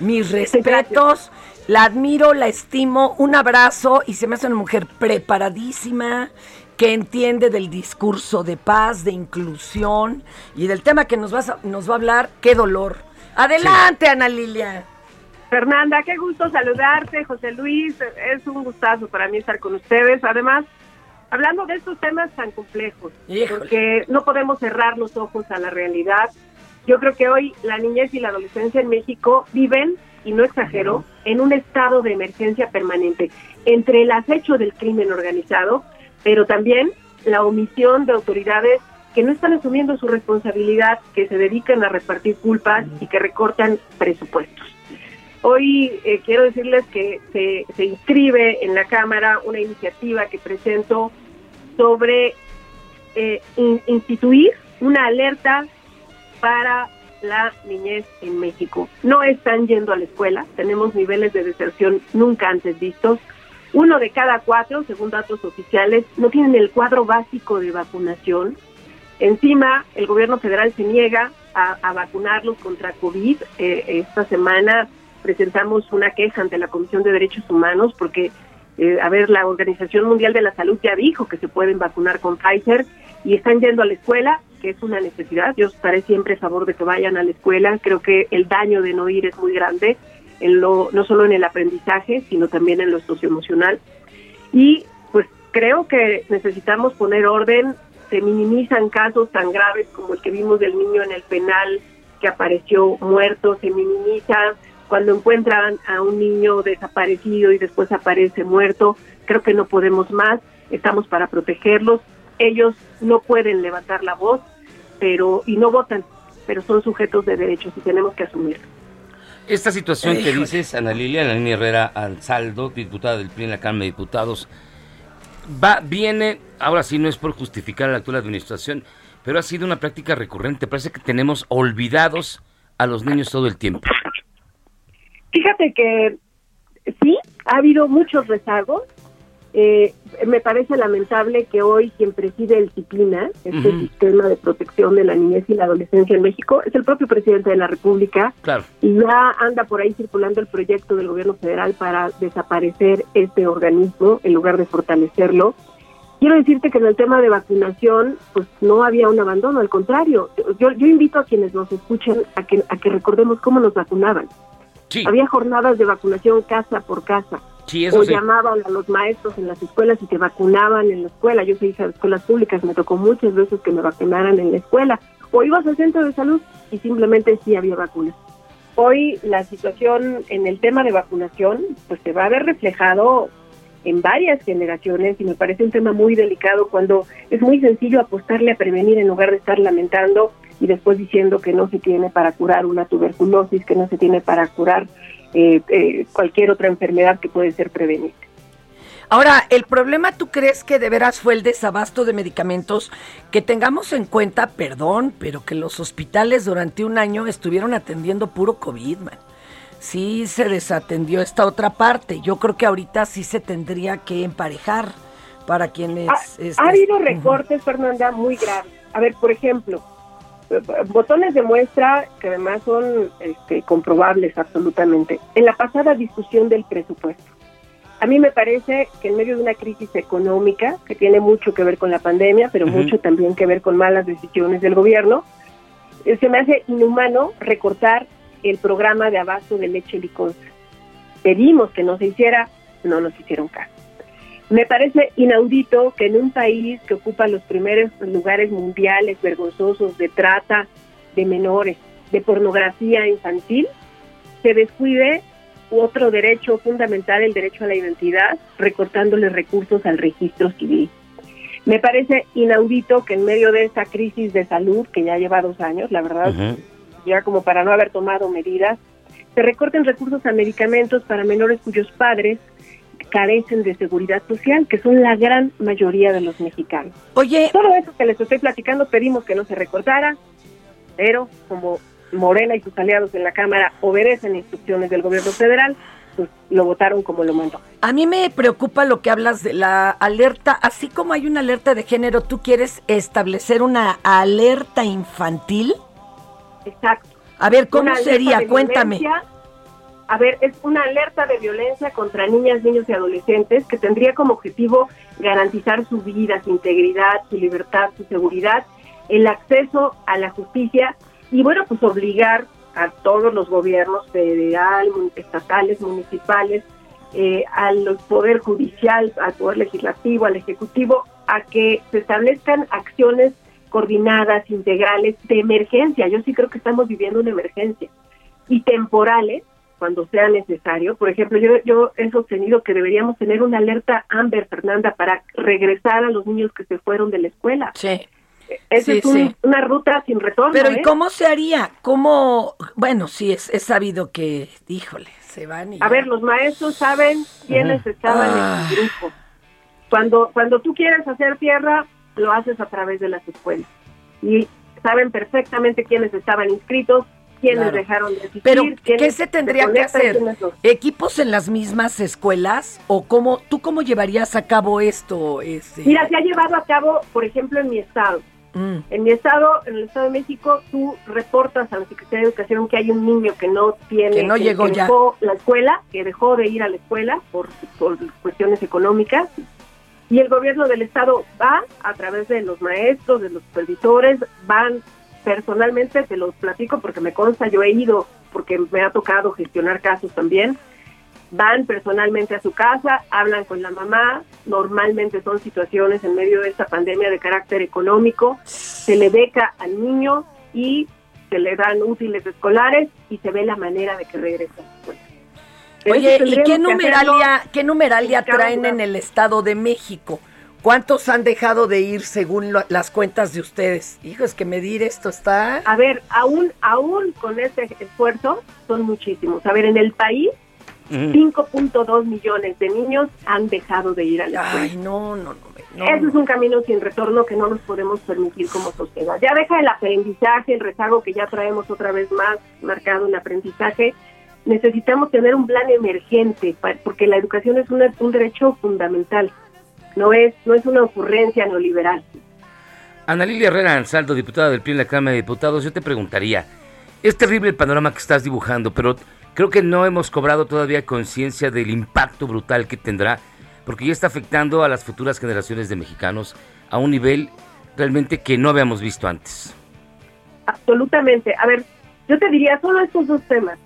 Mis respetos, la admiro, la estimo, un abrazo y se me hace una mujer preparadísima que entiende del discurso de paz, de inclusión y del tema que nos, vas a- nos va a hablar, qué dolor. Adelante, Ana Lilia. Fernanda, qué gusto saludarte, José Luis, es un gustazo para mí estar con ustedes. Además, hablando de estos temas tan complejos, porque no podemos cerrar los ojos a la realidad. Yo creo que hoy la niñez y la adolescencia en México viven, y no exagero, en un estado de emergencia permanente entre el acecho del crimen organizado, pero también la omisión de autoridades que no están asumiendo su responsabilidad, que se dedican a repartir culpas y que recortan presupuestos. Hoy eh, quiero decirles que se, se inscribe en la Cámara una iniciativa que presento sobre eh, in- instituir una alerta para la niñez en México. No están yendo a la escuela, tenemos niveles de deserción nunca antes vistos. Uno de cada cuatro, según datos oficiales, no tienen el cuadro básico de vacunación. Encima, el gobierno federal se niega a, a vacunarlos contra COVID. Eh, esta semana presentamos una queja ante la Comisión de Derechos Humanos porque, eh, a ver, la Organización Mundial de la Salud ya dijo que se pueden vacunar con Pfizer y están yendo a la escuela, que es una necesidad. Yo estaré siempre a favor de que vayan a la escuela. Creo que el daño de no ir es muy grande, en lo, no solo en el aprendizaje, sino también en lo socioemocional. Y pues creo que necesitamos poner orden. Se minimizan casos tan graves como el que vimos del niño en el penal que apareció muerto, se minimiza cuando encuentran a un niño desaparecido y después aparece muerto. Creo que no podemos más, estamos para protegerlos. Ellos no pueden levantar la voz, pero y no votan, pero son sujetos de derechos y tenemos que asumirlo. Esta situación que dices, Ana Lilia, la línea Herrera Ansaldo, diputada del PRI en la Cámara de Diputados, va, viene, ahora sí no es por justificar a la actual administración, pero ha sido una práctica recurrente. Parece que tenemos olvidados a los niños todo el tiempo. Fíjate que sí, ha habido muchos rezagos. Eh, me parece lamentable que hoy quien preside el CIPINA, este sistema de protección de la niñez y la adolescencia en México, es el propio presidente de la República Claro. y ya anda por ahí circulando el proyecto del gobierno federal para desaparecer este organismo en lugar de fortalecerlo. Quiero decirte que en el tema de vacunación, pues no había un abandono, al contrario. Yo, yo invito a quienes nos escuchen a que, a que recordemos cómo nos vacunaban. Sí. Había jornadas de vacunación casa por casa. Sí, eso o sí. llamaban a los maestros en las escuelas y te vacunaban en la escuela. Yo soy hija de escuelas públicas, me tocó muchas veces que me vacunaran en la escuela. O ibas al centro de salud y simplemente sí había vacunas. Hoy la situación en el tema de vacunación pues se va a ver reflejado en varias generaciones y me parece un tema muy delicado cuando es muy sencillo apostarle a prevenir en lugar de estar lamentando y después diciendo que no se tiene para curar una tuberculosis, que no se tiene para curar eh, eh, cualquier otra enfermedad que puede ser prevenible. Ahora, ¿el problema tú crees que de veras fue el desabasto de medicamentos? Que tengamos en cuenta, perdón, pero que los hospitales durante un año estuvieron atendiendo puro COVID, man. sí se desatendió esta otra parte. Yo creo que ahorita sí se tendría que emparejar para quienes... Ha, ha habido recortes, Fernanda, muy graves. A ver, por ejemplo, botones de muestra que además son este, comprobables absolutamente. En la pasada discusión del presupuesto, a mí me parece que en medio de una crisis económica que tiene mucho que ver con la pandemia, pero mucho también que ver con malas decisiones del gobierno, eh, se me hace inhumano recortar el programa de abasto de leche licosa. Pedimos que no se hiciera, no nos hicieron caso. Me parece inaudito que en un país que ocupa los primeros lugares mundiales vergonzosos de trata de menores, de pornografía infantil, se descuide otro derecho fundamental, el derecho a la identidad, recortándole recursos al registro civil. Me parece inaudito que en medio de esta crisis de salud, que ya lleva dos años, la verdad, ya como para no haber tomado medidas, se recorten recursos a medicamentos para menores cuyos padres carecen de seguridad social, que son la gran mayoría de los mexicanos. Oye, todo eso que les estoy platicando pedimos que no se recortara, pero como Morena y sus aliados en la Cámara obedecen instrucciones del gobierno federal, pues lo votaron como lo mandó. A mí me preocupa lo que hablas de la alerta, así como hay una alerta de género, ¿tú quieres establecer una alerta infantil? Exacto. A ver, ¿cómo sería? Cuéntame. A ver, es una alerta de violencia contra niñas, niños y adolescentes que tendría como objetivo garantizar su vida, su integridad, su libertad, su seguridad, el acceso a la justicia y bueno, pues obligar a todos los gobiernos federal, estatales, municipales, eh, al poder judicial, al poder legislativo, al ejecutivo, a que se establezcan acciones coordinadas, integrales, de emergencia. Yo sí creo que estamos viviendo una emergencia. Y temporales, cuando sea necesario. Por ejemplo, yo, yo he sostenido que deberíamos tener una alerta Amber, Fernanda, para regresar a los niños que se fueron de la escuela. Sí. Esa es una ruta sin retorno. Pero ¿y ¿eh? cómo se haría? ¿Cómo? Bueno, sí, es, es sabido que, híjole, se van y... A ver, los maestros saben quiénes estaban en Ah. el grupo. Cuando, cuando tú quieres hacer tierra, lo haces a través de las escuelas. Y saben perfectamente quiénes estaban inscritos, quiénes Claro. dejaron de asistir. Pero, ¿qué se tendría que hacer? ¿Equipos en las mismas escuelas? ¿O cómo, tú cómo llevarías a cabo esto? Este? Mira, se ha llevado a cabo, por ejemplo, en mi estado. Mm. En mi estado, en el estado de México, tú reportas a la Secretaría de Educación que hay un niño que no tiene, Que no llegó ya. dejó la escuela, que dejó de ir a la escuela por, por cuestiones económicas, y el gobierno del estado va a través de los maestros, de los supervisores, van personalmente, te los platico porque me consta, yo he ido porque me ha tocado gestionar casos también, van personalmente a su casa, hablan con la mamá, normalmente son situaciones en medio de esta pandemia de carácter económico, se le beca al niño y se le dan útiles escolares y se ve la manera de que regrese a la escuela. Pero Oye, ¿y qué numeralia, qué numeralia traen en el Estado de México? ¿Cuántos han dejado de ir según lo- las cuentas de ustedes? Hijo, es que medir esto está... A ver, aún, aún con este esfuerzo son muchísimos. A ver, en el país, 5.2 millones de niños han dejado de ir a la escuela. Ay, no, no, no. no, Ese es un camino sin retorno que no nos podemos permitir como sociedad. Ya deja el aprendizaje, el rezago que ya traemos otra vez más marcado en aprendizaje. Necesitamos tener un plan emergente, porque la educación es una- un derecho fundamental. No es, no es una ocurrencia neoliberal. Ana Lilia Herrera Ansaldo, diputada del PRI en la Cámara de Diputados, yo te preguntaría, es terrible el panorama que estás dibujando, pero creo que no hemos cobrado todavía conciencia del impacto brutal que tendrá, porque ya está afectando a las futuras generaciones de mexicanos a un nivel realmente que no habíamos visto antes. Absolutamente. A ver, yo te diría solo estos dos temas,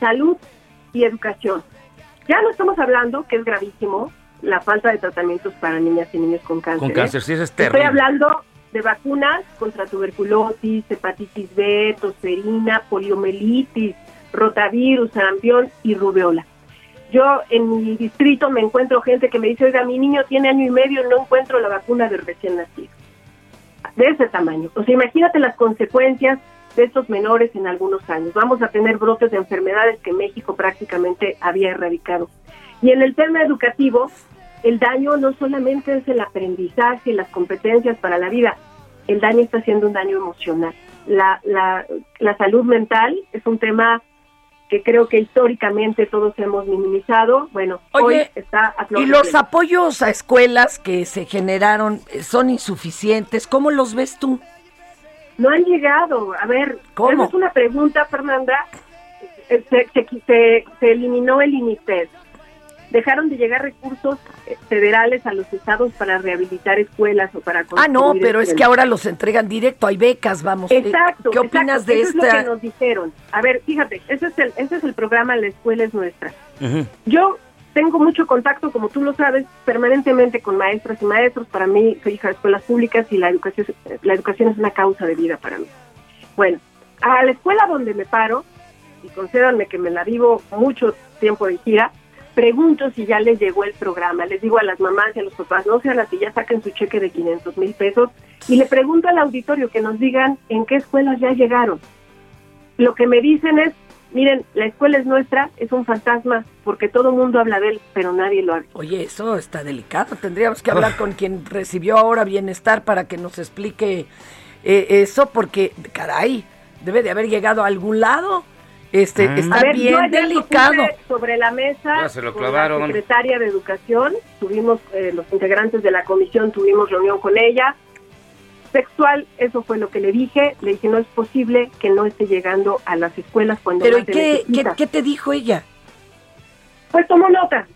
salud y educación. Ya no estamos hablando, que es gravísimo, la falta de tratamientos para niñas y niños con cáncer. Con ¿eh? cáncer, sí, eso es Estoy hablando de vacunas contra tuberculosis, hepatitis B, tosferina, poliomielitis, rotavirus, sarampión y rubeola. Yo en mi distrito me encuentro gente que me dice, oiga, mi niño tiene año y medio y no encuentro la vacuna de recién nacido. De ese tamaño. O sea, imagínate las consecuencias de estos menores en algunos años. Vamos a tener brotes de enfermedades que México prácticamente había erradicado. Y en el tema educativo, el daño no solamente es el aprendizaje, las competencias para la vida, el daño está siendo un daño emocional. La, la, la salud mental es un tema que creo que históricamente todos hemos minimizado, bueno, hoy está ¿Y los apoyos a escuelas que se generaron eh, son insuficientes? ¿Cómo los ves tú? No han llegado. A ver, ¿Cómo? es una pregunta, Fernanda. Eh, se, se, se eliminó el INIPED dejaron de llegar recursos eh, federales a los estados para rehabilitar escuelas o para Ah, no, pero es que ahora los entregan directo, hay becas, vamos. Eh, exacto. ¿Qué opinas de esto? Es lo que nos dijeron. A ver, fíjate, ese es el, ese es el programa La Escuela es Nuestra. Yo tengo mucho contacto, como tú lo sabes, permanentemente con maestras y maestros. Para mí, soy hija de escuelas públicas y la educación, la educación es una causa de vida para mí. Bueno, a la escuela donde me paro, y concédanme que me la vivo mucho tiempo de gira, pregunto si ya les llegó el programa, les digo a las mamás y a los papás, no sean así, ya saquen su cheque de 500 mil pesos y le pregunto al auditorio que nos digan en qué escuelas ya llegaron. Lo que me dicen es, miren, la escuela es nuestra, es un fantasma, porque todo mundo habla de él, pero nadie lo habla. Oye, eso está delicado, tendríamos que hablar con quien recibió ahora bienestar para que nos explique eh, eso, porque, caray, debe de haber llegado a algún lado. Este, mm. Está bien delicado. Sobre la mesa, la secretaria de Educación, tuvimos, eh, los integrantes de la comisión tuvimos reunión con ella. Sexual, eso fue lo que le dije. Le dije, no es posible que no esté llegando a las escuelas cuando ¿Pero qué, qué, te dijo ella? Pues tomó nota.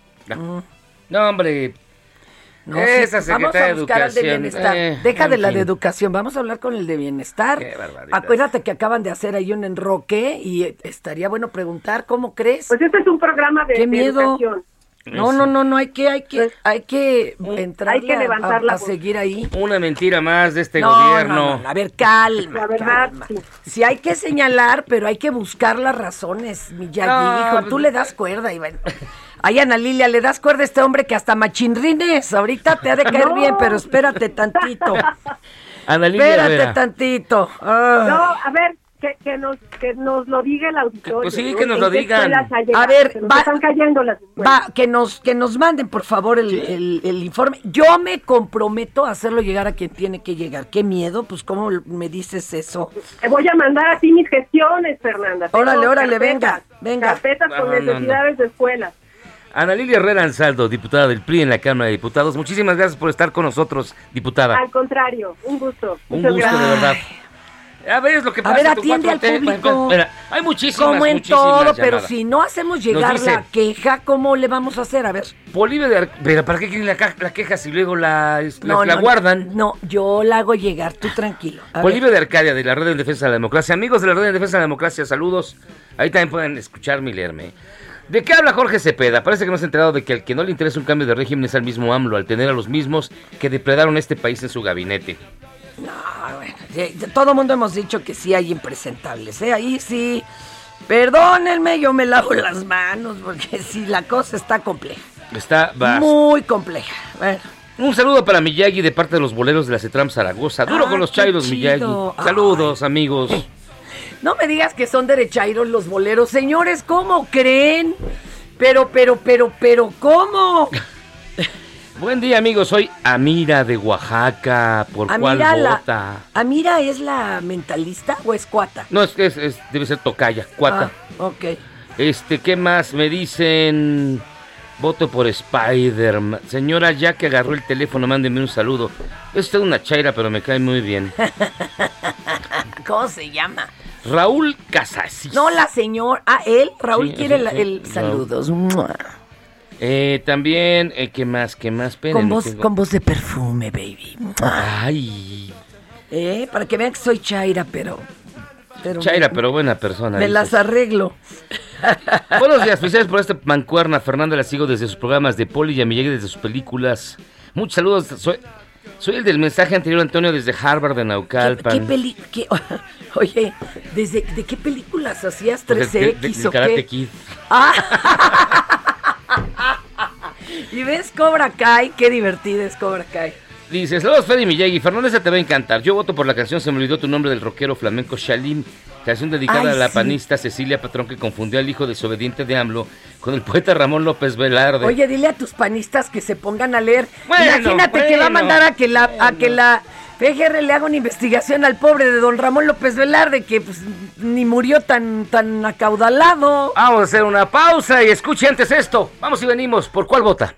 no hombre, esa vamos a buscar al de bienestar. Eh, Deja de la de educación, vamos a hablar con el de bienestar. Acuérdate que acaban de hacer ahí un enroque y estaría bueno preguntar, ¿cómo crees? Pues este es un programa de, ¿Qué miedo? No, no, no, no, hay que, hay que, pues, hay que entrar hay que a, seguir ahí. Una mentira más de este gobierno. a ver, calma. La verdad, Sí. hay que señalar, pero hay que buscar las razones, mi hijo. Tú le das cuerda, Iván. Ay, Ana Lilia, le das cuerda a este hombre que hasta machinrines. Ahorita te ha de (laughs) caer bien, pero espérate tantito. Ana Lilia, espérate tantito. No, a ver, que, nos, que nos lo diga el auditorio. Pues sí, que nos lo digan. A ver, va, están cayendo las va, que nos, que nos manden, por favor, el, el, informe. Yo me comprometo a hacerlo llegar a quien tiene que llegar. Qué miedo, pues, ¿cómo me dices eso? Te voy a mandar a ti mis gestiones, Fernanda. Órale, órale, venga, venga. Carpetas con necesidades de escuelas. Ana Lilia Herrera Ansaldo, diputada del PRI en la Cámara de Diputados. Muchísimas gracias por estar con nosotros, diputada. Al contrario, un gusto. Un gusto, de verdad. A ver, lo que pasa a ver, atiende al público. hay muchísimas, Como en todo, pero si no hacemos llegar la queja, ¿cómo le vamos a hacer? A ver. Bolivia de Pero ¿para qué quieren la, queja si luego la, la, guardan? No, yo la hago llegar, tú tranquilo. Bolivia de Arcadia, de la Red de Defensa de la Democracia. Amigos de la Red de Defensa de la Democracia, saludos. Ahí también pueden escucharme y leerme. ¿De qué habla Jorge Cepeda? Parece que no se ha enterado de que al que no le interesa un cambio de régimen es al mismo AMLO, al tener a los mismos que depredaron este país en su gabinete. No, bueno, todo el mundo hemos dicho que sí hay impresentables, ¿eh? Ahí sí. Perdónenme, yo me lavo las manos porque sí, la cosa está compleja. Está muy compleja. Un saludo para Miyagi de parte de los boleros de la CETRAM Zaragoza. Duro con los chairos, Miyagi. Saludos, amigos. No me digas que son derechairos los boleros. Señores, ¿cómo creen? Pero, pero, pero, pero, ¿cómo? (laughs) Buen día, amigos. Soy Amira de Oaxaca. ¿Por cuál vota? ¿Amira es la mentalista o es cuata? No, es que es, debe ser tocaya, cuata. Ah, ok. Este, ¿qué más? Me dicen... Voto por Spider-Man. Señora, ya que agarró el teléfono, mándeme un saludo. Es una chaira, pero me cae muy bien. (laughs) ¿Cómo se llama? Raúl Casas. No, la señora. Ah, él. Raúl quiere el, saludos. Eh, también, eh, ¿qué más? ¿Qué más? con, voz, con voz de perfume, baby. Ay. Eh, para que vean que soy Chaira, pero... Chaira, pero buena persona. Me las arreglo. Buenos días, felicidades por esta mancuerna. Fernando la sigo desde sus programas de Poli y a Miguel desde sus películas. Muchos saludos. Soy, soy el del mensaje anterior, Antonio, desde Harvard de Naucalpan. ¿Qué, qué (laughs) Oye, ¿desde de qué películas hacías 13X pues o Karate qué? Kid. Ah. (laughs) y ves Cobra Kai, qué divertida es Cobra Kai. Dice, saludos Freddy Miyagi, Fernández te va a encantar. Yo voto por la canción Se me olvidó tu nombre del rockero flamenco Shalim, canción dedicada a la panista Cecilia Patrón que confundió al hijo desobediente de AMLO con el poeta Ramón López Velarde. Oye, dile a tus panistas que se pongan a leer. Imagínate que va a mandar a que la, a que la PGR le haga una investigación al pobre de don Ramón López Velarde, que pues, ni murió tan, tan acaudalado. Vamos a hacer una pausa y escuche antes esto. Vamos y venimos. ¿Por cuál vota?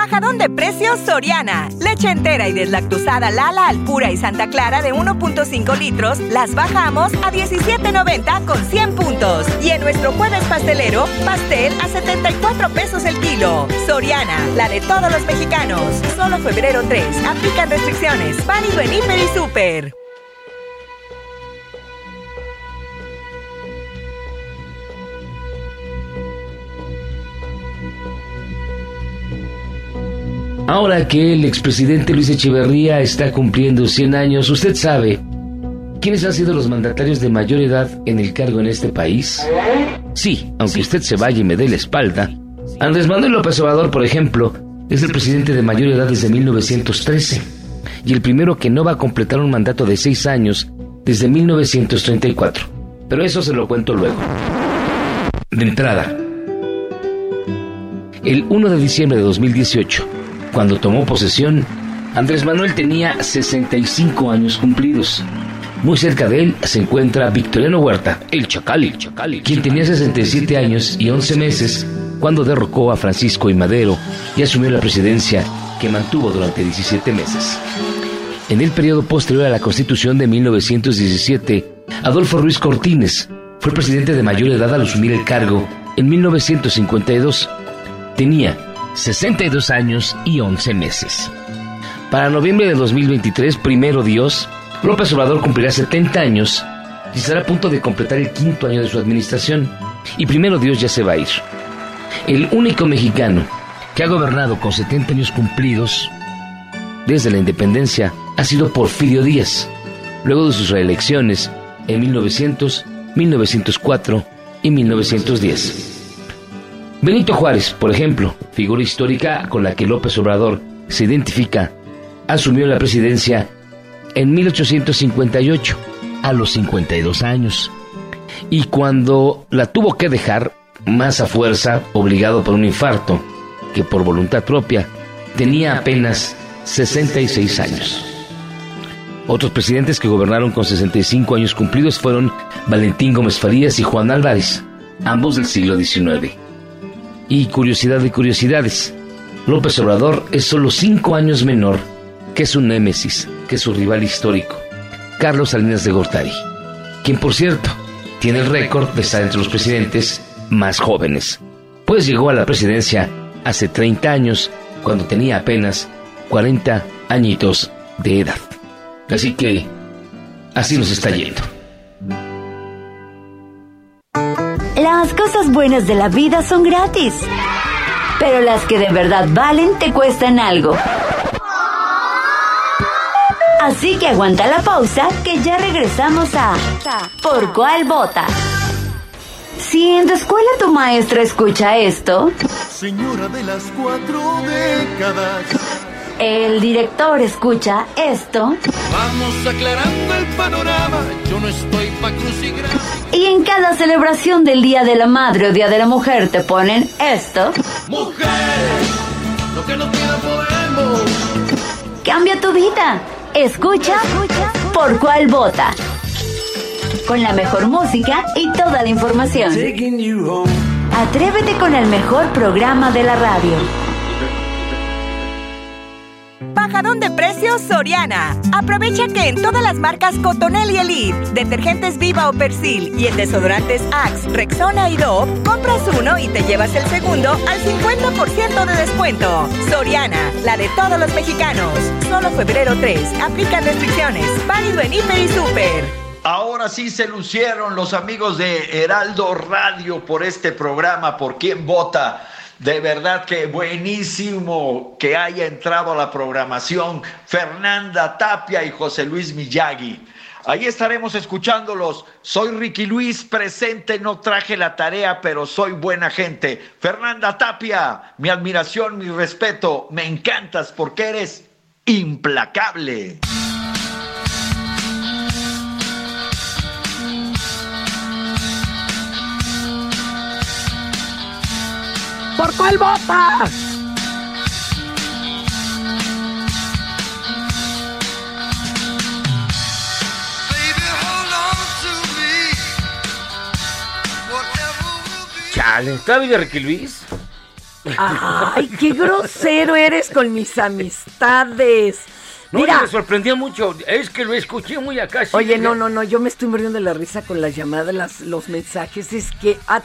Bajadón de precios Soriana. Leche entera y deslactosada Lala Alpura y Santa Clara de 1.5 litros las bajamos a 17.90 con 100 puntos. Y en nuestro jueves pastelero, pastel a 74 pesos el kilo. Soriana, la de todos los mexicanos. Solo febrero 3. Aplican restricciones. Válido en Hiper y Super. Ahora que el expresidente Luis Echeverría está cumpliendo 100 años, ¿usted sabe quiénes han sido los mandatarios de mayor edad en el cargo en este país? Sí, aunque usted se vaya y me dé la espalda, Andrés Manuel López Obrador, por ejemplo, es el presidente de mayor edad desde 1913 y el primero que no va a completar un mandato de seis años desde 1934. Pero eso se lo cuento luego. De entrada, el 1 de diciembre de 2018, cuando tomó posesión, Andrés Manuel tenía 65 años cumplidos. Muy cerca de él se encuentra Victoriano Huerta, el Chacali, quien tenía 67 años y 11 meses cuando derrocó a Francisco y Madero y asumió la presidencia que mantuvo durante 17 meses. En el periodo posterior a la Constitución de 1917, Adolfo Ruiz Cortines fue presidente de mayor edad al asumir el cargo en 1952. Tenía 62 años y 11 meses. Para noviembre de 2023, primero Dios, López Obrador cumplirá 70 años y estará a punto de completar el quinto año de su administración. Y primero Dios ya se va a ir. El único mexicano que ha gobernado con 70 años cumplidos desde la independencia ha sido Porfirio Díaz, luego de sus reelecciones en 1900, 1904 y 1910. Benito Juárez, por ejemplo, figura histórica con la que López Obrador se identifica, asumió la presidencia en 1858, a los 52 años. Y cuando la tuvo que dejar, más a fuerza, obligado por un infarto, que por voluntad propia, tenía apenas 66 años. Otros presidentes que gobernaron con 65 años cumplidos fueron Valentín Gómez Farías y Juan Álvarez, ambos del siglo XIX. Y curiosidad de curiosidades, López Obrador es solo cinco años menor que su némesis, que su rival histórico, Carlos Salinas de Gortari, quien por cierto tiene el récord de estar entre los presidentes más jóvenes, pues llegó a la presidencia hace 30 años cuando tenía apenas 40 añitos de edad. Así que así nos está yendo. Las cosas buenas de la vida son gratis. Pero las que de verdad valen te cuestan algo. Así que aguanta la pausa que ya regresamos a ¿Por cuál vota? Si en tu escuela tu maestra escucha esto, Señora de las cuatro décadas. El director escucha esto, Vamos aclarando el panorama. Yo no estoy pa' crucigrama. y en cada celebración del Día de la Madre o Día de la Mujer te ponen esto, Mujeres, lo que no queda podemos. cambia tu vida. Escucha por cuál vota. Con la mejor música y toda la información. Atrévete con el mejor programa de la radio. Bajadón de precios Soriana. Aprovecha que en todas las marcas Cotonel y Elite, detergentes Viva o Persil y en desodorantes Axe, Rexona y Dove, compras uno y te llevas el segundo al 50% de descuento. Soriana, la de todos los mexicanos. Solo febrero 3. Aplican restricciones. Válido en Hiper y Super. Ahora sí se lucieron los amigos de Heraldo Radio por este programa, por quién vota. De verdad que buenísimo que haya entrado a la programación Fernanda Tapia y José Luis Miyagi. Ahí estaremos escuchándolos. Soy Ricky Luis, presente, no traje la tarea, pero soy buena gente. Fernanda Tapia, mi admiración, mi respeto, me encantas porque eres implacable. ¿Por cuál votas? Chale, ¿todavía Ricky Luis? ¡Ay, qué grosero eres con mis amistades! No, me sorprendió mucho. Es que lo escuché muy acá. Oye, no, no, no. Yo me estoy muriendo de la risa con las llamadas, las, los mensajes. Es que a,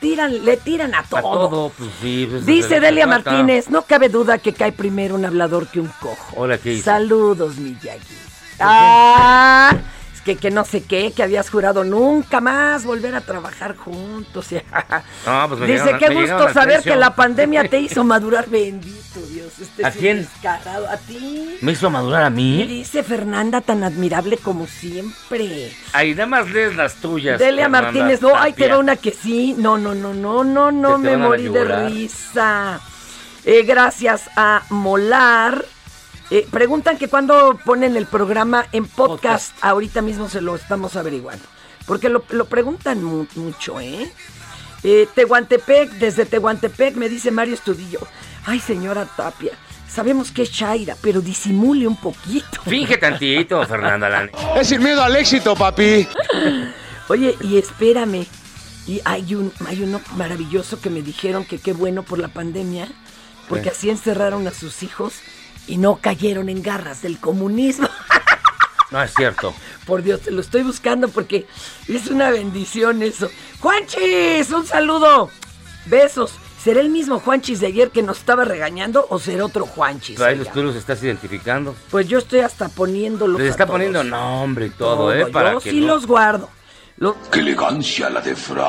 tiran, le tiran a todo. A todo, pues sí. Pues, Dice Delia Martínez, no cabe duda que cae primero un hablador que un cojo. Hola, ¿qué Saludos, Miyagi. Ah que, que no sé qué, que habías jurado nunca más volver a trabajar juntos. (laughs) No, pues Dice, qué gusto saber que la pandemia (laughs) te hizo madurar, bendito Dios. Este ¿A quién? ¿A ti? ¿Me hizo madurar a mí? dice Fernanda, tan admirable como siempre. Ahí nada más lees las tuyas. Delia Martínez, no, hay que una que sí. No, no, no, no, no, no, me morí de risa. Eh, gracias a Molar. Eh, preguntan que cuando ponen el programa en podcast. Ahorita mismo se lo estamos averiguando. Porque lo, preguntan mucho, ¿eh? ¿eh? Tehuantepec, desde Tehuantepec, me dice Mario Estudillo. Ay, señora Tapia, sabemos que es Chaira, pero disimule un poquito. Finge tantito, (laughs) Fernanda Es sin miedo al éxito, papi. (laughs) Oye, y espérame. Y hay, un, hay uno maravilloso que me dijeron que qué bueno por la pandemia, porque así encerraron a sus hijos y no cayeron en garras del comunismo. No es cierto. Por Dios, te lo estoy buscando porque es una bendición eso. Juanchis, un saludo. Besos. ¿Será el mismo Juanchis de ayer que nos estaba regañando o será otro Juanchis? Ahí los, tú los estás identificando. Pues yo estoy hasta poniéndolos. Les está poniendo nombre y todo, ¿eh? Para yo sí los guardo. ¡Qué elegancia la de Fra!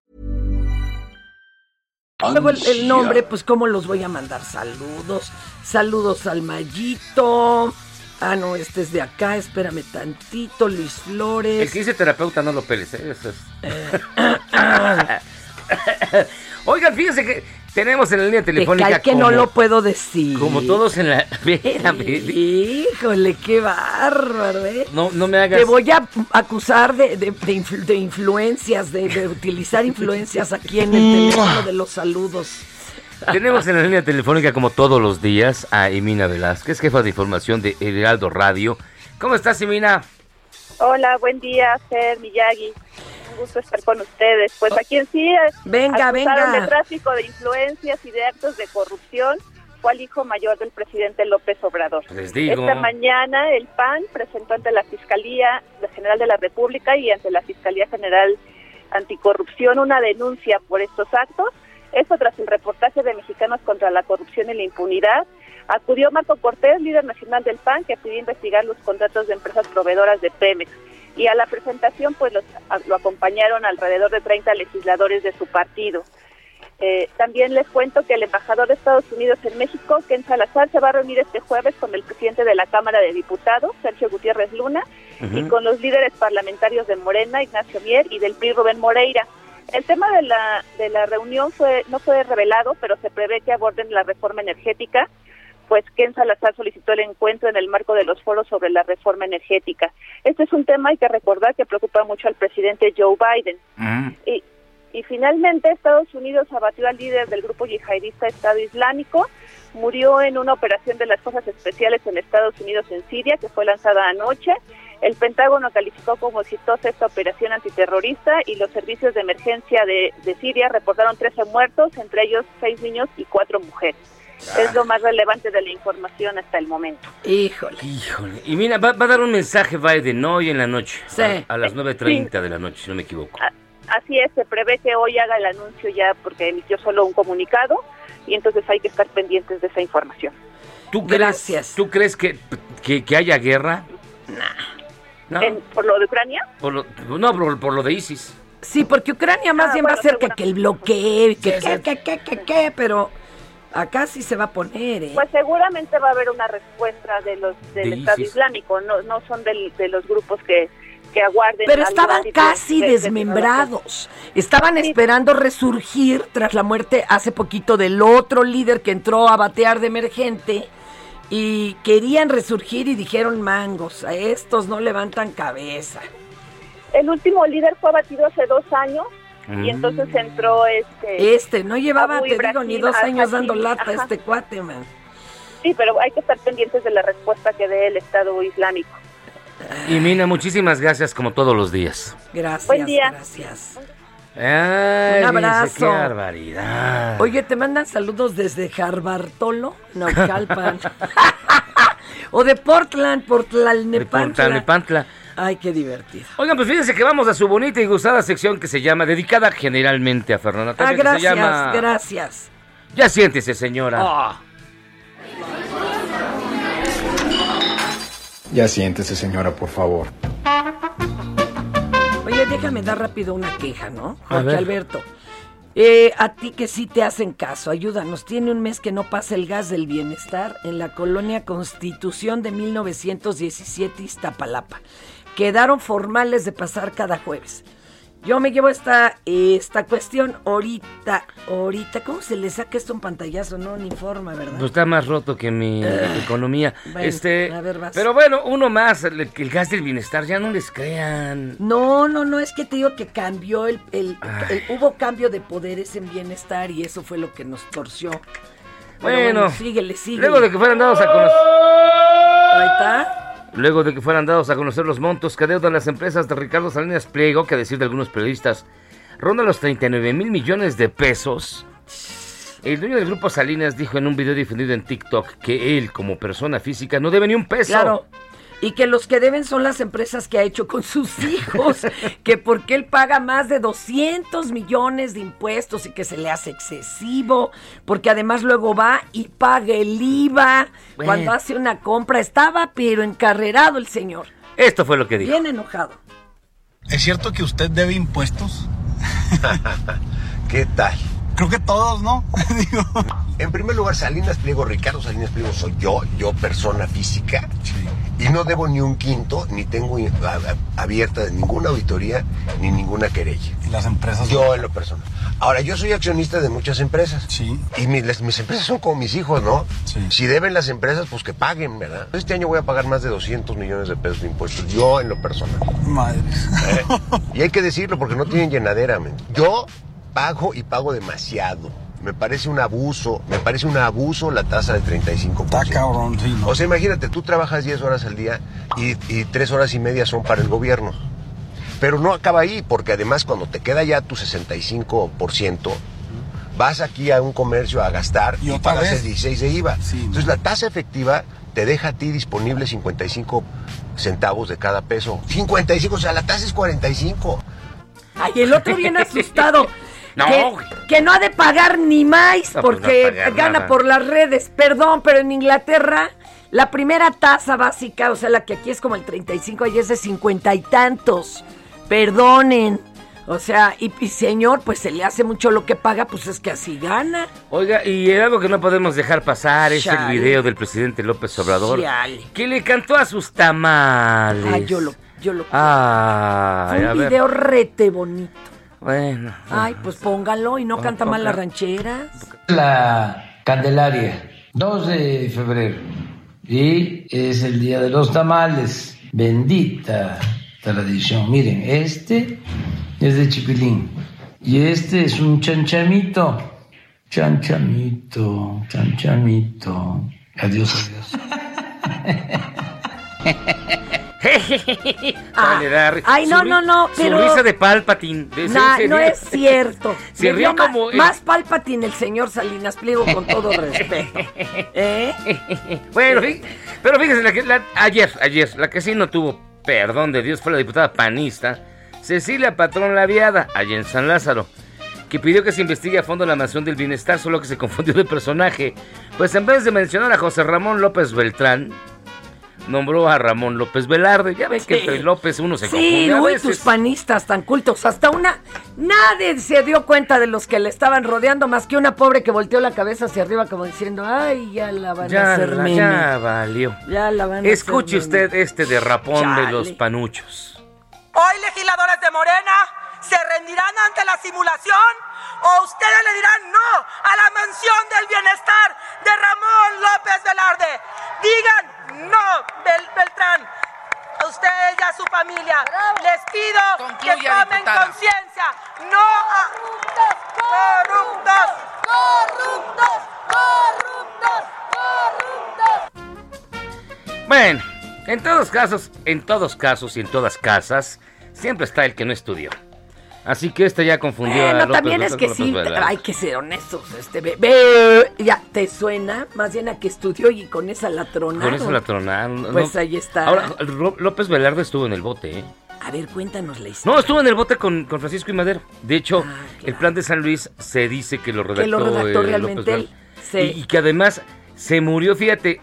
Luego el, nombre, pues cómo los voy a mandar. Saludos, saludos al Mayito. Ah, no, este es de acá, espérame tantito, Luis Flores. El que dice terapeuta no lo peles, ¿eh? Eso es. Eh, (laughs) Oigan, fíjense que tenemos en la línea telefónica. que no lo puedo decir. Como todos en la. (laughs) Espérame. (laughs) Híjole, qué bárbaro, ¿eh? No, no me hagas. Te voy a acusar de, de, influencias, de, utilizar influencias aquí en el teléfono de los saludos. Tenemos en la línea telefónica, como todos los días, a Emina Velázquez, jefa de información de Heraldo Radio. ¿Cómo estás, Emina? Hola, buen día, Ser Miyagi gusto estar con ustedes. Pues aquí en sí venga, venga. de tráfico de influencias y de actos de corrupción fue el hijo mayor del presidente López Obrador. Esta mañana el PAN presentó ante la Fiscalía General de la República y ante la Fiscalía General Anticorrupción una denuncia por estos actos. Esto tras el reportaje de Mexicanos contra la Corrupción y la Impunidad. Acudió Marco Cortés, líder nacional del PAN, que pidió investigar los contratos de empresas proveedoras de Pemex y a la presentación pues lo acompañaron alrededor de 30 legisladores de su partido. Eh, también les cuento que el embajador de Estados Unidos en México, Ken Salazar, se va a reunir este jueves con el presidente de la Cámara de Diputados, Sergio Gutiérrez Luna, y con los líderes parlamentarios de Morena, Ignacio Mier, y del PRI, Rubén Moreira. El tema de la, de la reunión fue, no fue revelado, pero se prevé que aborden la reforma energética, pues Ken Salazar solicitó el encuentro en el marco de los foros sobre la reforma energética. Este es un tema, hay que recordar, que preocupa mucho al presidente Joe Biden. Y, y finalmente Estados Unidos abatió al líder del grupo yihadista Estado Islámico, murió en una operación de las Fuerzas Especiales en Estados Unidos en Siria, que fue lanzada anoche. El Pentágono calificó como exitosa esta operación antiterrorista y los servicios de emergencia de, de Siria reportaron 13 muertos, entre ellos 6 niños y 4 mujeres. Es lo más relevante de la información hasta el momento. Híjole. Híjole. Y mira, va, a dar un mensaje Biden hoy en la noche. Sí. A, las 9.30 de la noche, si no me equivoco. Así es, se prevé que hoy haga el anuncio ya porque emitió solo un comunicado y entonces hay que estar pendientes de esa información. ¿Tú Gracias. ¿Tú crees que, que, haya guerra? Nah. ¿Por lo de Ucrania? Por lo, no, por, por lo de ISIS. Sí, porque Ucrania más ah, bien va a ser que, que, el bloqueo, que, que, que, que, que, que, pero Acá sí se va a poner, ¿eh? Pues seguramente va a haber una respuesta de los del Estado Islámico, no, no son de los grupos que, que aguarden. Pero estaban casi desmembrados. Estaban esperando resurgir tras la muerte hace poquito del otro líder que entró a batear de emergente y querían resurgir y dijeron mangos, a estos no levantan cabeza. El último líder fue abatido hace dos años y mm. entonces entró este... Este, no llevaba, te digo, ni dos años dando lata este cuate, man. Sí, pero hay que estar pendientes de la respuesta que dé el Estado Islámico. Y Mina, muchísimas gracias como todos los días. Gracias. Buen día. Gracias. Ay, Un abrazo. qué barbaridad. Oye, te mandan saludos desde Jarbartolo, Naucalpan. (laughs) (laughs) o de Portland, Portlalnepantla. Portlalnepantla. Ay, qué divertido. Oigan, pues fíjense que vamos a su bonita y gustada sección que se llama, dedicada generalmente a Fernanda. Ah, que gracias, se llama, gracias. Ya siéntese, señora. Ah. Ya siéntese, señora, por favor. Oye, déjame dar rápido una queja, ¿no? Jorge. Alberto. Eh, a ti que sí te hacen caso, ayúdanos. Tiene un mes que no pasa el gas del bienestar en la colonia Constitución de 1917 Iztapalapa. Quedaron formales de pasar cada jueves. Yo me llevo esta, esta cuestión ahorita, ahorita. ¿Cómo se le saca esto un pantallazo? No, ni forma, ¿verdad? Pues está más roto que mi Ah. economía. Bueno, este, a ver, vas. pero bueno, uno más, el, el gas del bienestar, ya no les crean. No, no, no, es que te digo que cambió el, el- el- hubo cambio de poderes en bienestar y eso fue lo que nos torció. Pero Bueno, síguele, síguele. luego de que fueran dados a conocer. Ahí está. Luego de que fueran dados a conocer los montos que adeudan las empresas de Ricardo Salinas Pliego, que a decir de algunos periodistas, ronda los 39 mil millones de pesos. El dueño del grupo Salinas dijo en un video difundido en TikTok que él, como persona física, no debe ni un peso. Claro. Y que los que deben son las empresas que ha hecho con sus (laughs) hijos, que porque él paga más de 200 millones de impuestos y que se le hace excesivo, porque además luego va y paga el IVA Bueno. cuando hace una compra. Estaba pero encarrerado el señor, Esto fue lo que dijo. bien enojado. ¿Es cierto que usted debe impuestos? (laughs) ¿Qué tal? Creo que todos, ¿no? (laughs) En primer lugar, Salinas Pliego, Ricardo Salinas Pliego soy yo, yo persona física. Y no debo ni un quinto, ni tengo abierta ninguna auditoría, ni ninguna querella. ¿Y las empresas? Yo en lo personal. Ahora, yo soy accionista de muchas empresas. Sí. Y mis, las- mis empresas son como mis hijos, ¿no? Si deben las empresas, pues que paguen, ¿verdad? Este año voy a pagar más de 200 millones de pesos de impuestos, yo en lo personal. Madre. ¿Eh? Y hay que decirlo porque no tienen llenadera, men. Yo pago y pago demasiado. Me parece un abuso, me parece un abuso la tasa del 35%. Está cabrón, sí, ¿no? O sea, imagínate, tú trabajas 10 horas al día y, y 3 horas y media son para el gobierno. Pero no acaba ahí, porque además cuando te queda ya tu 65%, vas aquí a un comercio a gastar y, pagas vez. el 16 de IVA. Entonces la tasa efectiva te deja a ti disponible 55 centavos de cada peso. 55, o sea, la tasa es 45. Ay, el otro bien asustado. (laughs) No, que, no ha de pagar ni más No, pues no porque gana nada. por las redes. Perdón, pero en Inglaterra la primera tasa básica, o sea, la que aquí es como el 35, allí es de 50 y tantos. Perdonen. O sea, y, y señor, pues se le hace mucho lo que paga, pues es que así gana. Oiga, y algo que no podemos dejar pasar es Chale. el video del presidente López Obrador. Chale. Que le cantó a sus tamales. Ay, yo lo, yo lo. Ay, Fue un video rete bonito. Bueno. Ay, pues póngalo y no canta mal la ranchera. La Candelaria, 2 de febrero. Y es el día de los tamales. Bendita tradición. Miren, este es de Chipilín. Y este es un chanchamito. Chanchamito, chanchamito. Adiós, adiós. (laughs) (laughs) Ri- ay, no, no, no, pero- Su risa de Palpatine. de- Nah, no es cierto. (laughs) Se como- más palpatín el señor Salinas Pliego con todo (laughs) respeto. ¿Eh? Bueno, fí- pero fíjense, la que- la- ayer, ayer, la que sí no tuvo perdón de Dios fue la diputada panista Cecilia Patrón Laviada, allá en San Lázaro, que pidió que se investigue a fondo la mansión del bienestar, solo que se confundió de personaje. Pues en vez de mencionar a José Ramón López Beltrán, nombró a Ramón López Velarde. Ya ven que entre López uno se Sí, confunde a uy, veces. tus panistas tan cultos. Hasta una. Nadie se dio cuenta de los que le estaban rodeando, más que una pobre que volteó la cabeza hacia arriba, como diciendo: Ay, ya la van a Ya, hacer la- meme. ya valió. Ya la van a Escuche hacer meme". usted este derrapón de Chale. los panuchos. Hoy legisladores de Morena se rendirán ante la simulación o ustedes le dirán no a la mansión del bienestar de Ramón López Velarde. Digan no, Beltrán. A ustedes y a su familia les pido que tomen conciencia. No a corruptos, corruptos, corruptos, corruptos. Bueno, en todos casos, en todos casos y en todas casas, siempre está el que no estudió. Así que este ya confundió a López también es que sí, hay que ser honestos. Este bebé, ya, ¿te suena? Más bien a que estudió y con esa la tronaron. Con esa la tronaron. Pues ahí está. Ahora, López Velarde estuvo en el bote, ¿eh? A ver, cuéntanos la historia. No, estuvo en el bote con, Francisco y Madero. De hecho, ah, el plan de San Luis se dice que lo redactó, que lo redactó eh, realmente él. Sí. Y, y que además se murió, fíjate,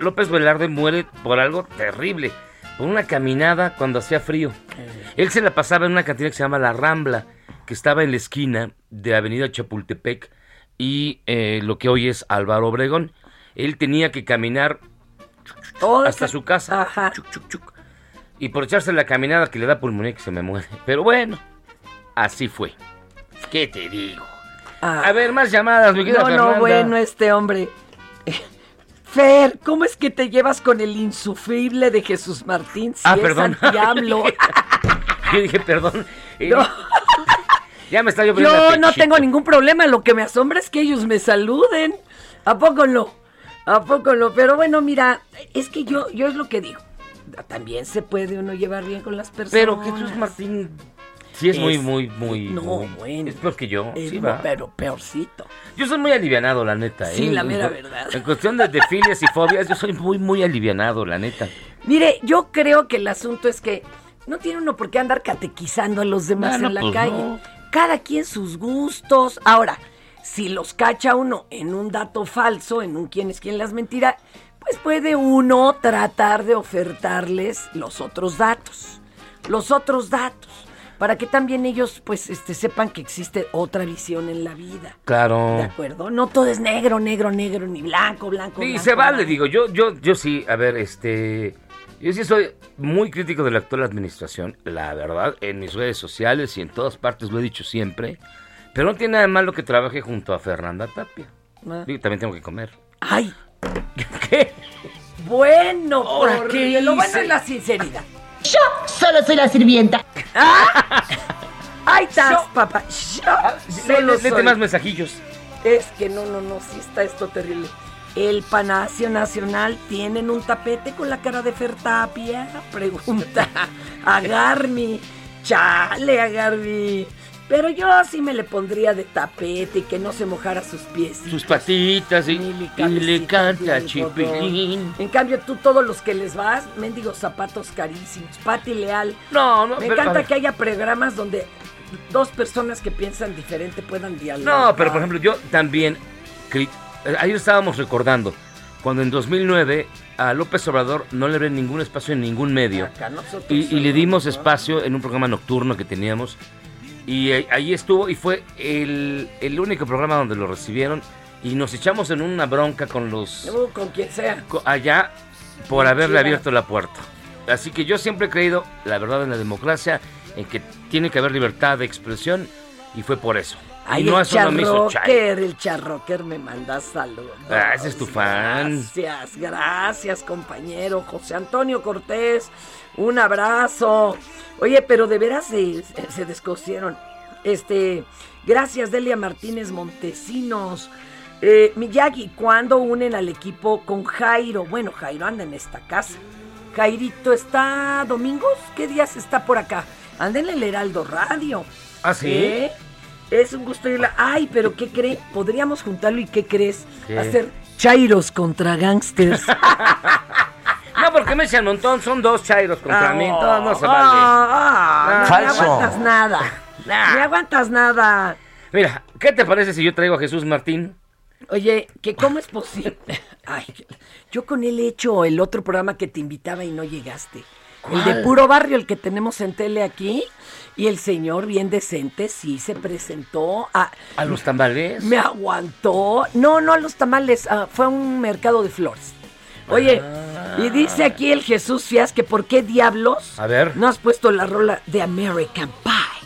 López Velarde muere por algo terrible por una caminada cuando hacía frío. Él se la pasaba en una cantina que se llama La Rambla, que estaba en la esquina de Avenida Chapultepec y eh, lo que hoy es Álvaro Obregón. Él tenía que caminar hasta su casa. y por echarse la caminada que le da pulmonía que se me muere. (laughs) Pero bueno, así fue. ¿Qué te digo? Ah. A ver, más llamadas, mi querida No, no, bueno, este hombre. (laughs) Fer, ¿cómo es que te llevas con el insufrible de Jesús Martín si ah, perdón. (laughs) (laughs) Yo dije, perdón. ya me está lloviendo. Yo no tengo ningún problema. Lo que me asombra es que ellos me saluden. ¿A poco no? ¿A poco no? Pero bueno, mira, es que yo, yo es lo que digo. También se puede uno llevar bien con las personas. Pero Jesús Martín Sí, es, muy, muy, muy. No, bueno. Es peor que yo. sí, va. Pero peorcito. Yo soy muy alivianado, la neta. Sí, ¿eh? la mera verdad. En cuestión de, de filias y fobias, yo soy muy, muy alivianado, la neta. Mire, yo creo que el asunto es que no tiene uno por qué andar catequizando a los demás en la pues calle. Cada quien sus gustos. Ahora, si los cacha uno en un dato falso, en un quién es quién las mentira, pues puede uno tratar de ofertarles los otros datos. Los otros datos para que también ellos pues este sepan que existe otra visión en la vida. Claro. ¿De acuerdo? No todo es negro, negro, negro, ni blanco, blanco. Y se vale, digo, yo, yo, yo sí, a ver, este. Yo sí soy muy crítico de la actual administración, la verdad, en mis redes sociales y en todas partes lo he dicho siempre. Pero no tiene nada de malo que trabaje junto a Fernanda Tapia. Ah. también tengo que comer. ¡Ay! (laughs) ¿Qué? Bueno, ¿por qué? Lo bueno es la sinceridad. Yo solo soy la sirvienta. (laughs) Ahí estás, papá. Yo más mensajillos. Es que no, no, no, sí está esto terrible. El Panacio Nacional tienen un tapete con la cara de Fertapia. Pregunta a Garmi. Chale a Garmi. Pero yo sí me le pondría de tapete y que no se mojara sus pies. Sus patitas y, le canta chipilín. En cambio, tú todos los que les vas, mendigos zapatos carísimos. Pati Leal. No, no. Me encanta que haya programas donde dos personas que piensan diferente puedan dialogar. No, pero por ejemplo, yo también, ayer estábamos recordando, cuando en 2009 a López Obrador no le ven ningún espacio en ningún medio. y, y le dimos espacio en un programa nocturno que teníamos y ahí estuvo y fue el, único programa donde lo recibieron y nos echamos en una bronca con los... Con quien sea. Allá por haberle abierto la puerta. Así que yo siempre he creído, la verdad, en la democracia, en que tiene que haber libertad de expresión y fue por eso. Ay, no el charrocker, el charrocker me manda saludos. Ah, ese es tu fan. Gracias, gracias, compañero. José Antonio Cortés, un abrazo. Oye, pero de veras se, se descosieron. Este, gracias Delia Martínez Montesinos. Eh, Miyagi, ¿cuándo unen al equipo con Jairo? Bueno, Jairo anda en esta casa. Jairito está domingos, ¿qué días está por acá? Anda en el Heraldo Radio. ¿Ah, sí? ¿Eh? Es un gusto irla. Ay, pero ¿qué cree? Podríamos juntarlo y ¿qué crees? Hacer Chairos contra gangsters. (laughs) No, porque me un montón, son dos chairos contra mí, todo no se vale. Ah, no, no aguantas nada. (laughs) No aguantas nada. Mira, ¿qué te parece si yo traigo a Jesús Martín? Oye, que cómo es posible. (laughs) Ay, yo con él he hecho el otro programa que te invitaba y no llegaste. El de puro barrio, el que tenemos en tele aquí. Y el señor, bien decente, sí se presentó a. ¿A los tamales? Me aguantó. No, no a los tamales. fue a un mercado de flores. Oye, Y dice aquí el Jesús Fias que por qué diablos A ver. no has puesto la rola de American Pie.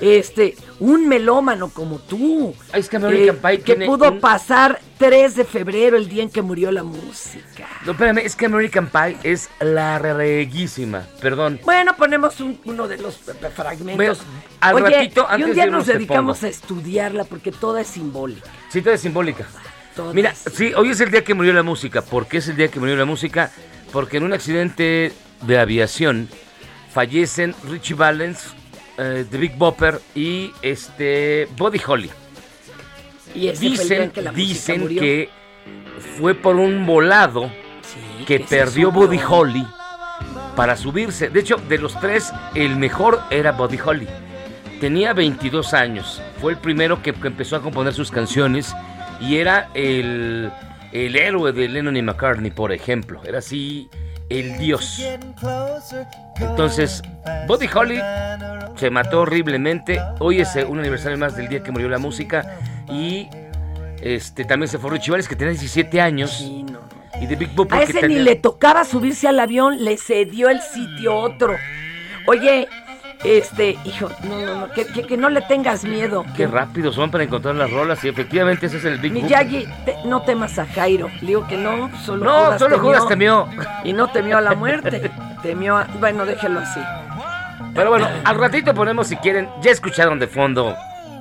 Este, un melómano como tú. Es que American Pie que tiene pudo un- pasar 3 de febrero, el día en que murió la música. No, espérame, es que American Pie es la reguísima. Perdón. Bueno, ponemos un- uno de los eh, fragmentos. Bueno, al Oye, ratito, y antes un día de nos dedicamos a estudiarla porque toda es simbólica. Sí, todo es simbólica. Toda Mira, sí, hoy es el día que murió la música. ¿Por qué es el día que murió la música? Porque en un accidente de aviación fallecen Richie Valens, eh, The Big Bopper y este Buddy Holly. Y Dicen, en que dicen que fue por un volado que perdió. Buddy Holly para subirse. De hecho, de los tres, el mejor era Buddy Holly. Tenía 22 años. Fue el primero que, que empezó a componer sus canciones y era el, el héroe de Lennon y McCartney, por ejemplo. Era así el dios. Entonces, Buddy Holly se mató horriblemente. Hoy es eh, un aniversario más del día que murió la música. Y este también se fue Richie Valens, que tenía 17 años. Y de Big Bopper, A ese tenía- ni le tocaba subirse al avión, le cedió el sitio otro. Oye, este, hijo, no, no, no, que, que- que no le tengas miedo. Qué rápido son para encontrar las rolas. Y efectivamente ese es el Big. Miyagi, te- no temas a Jairo. Le digo que no, solo No, Judas solo Judas temió. Y no temió a la muerte. (laughs) temió a... Bueno, déjelo así. Pero bueno, al ratito ponemos si quieren. Ya escucharon de fondo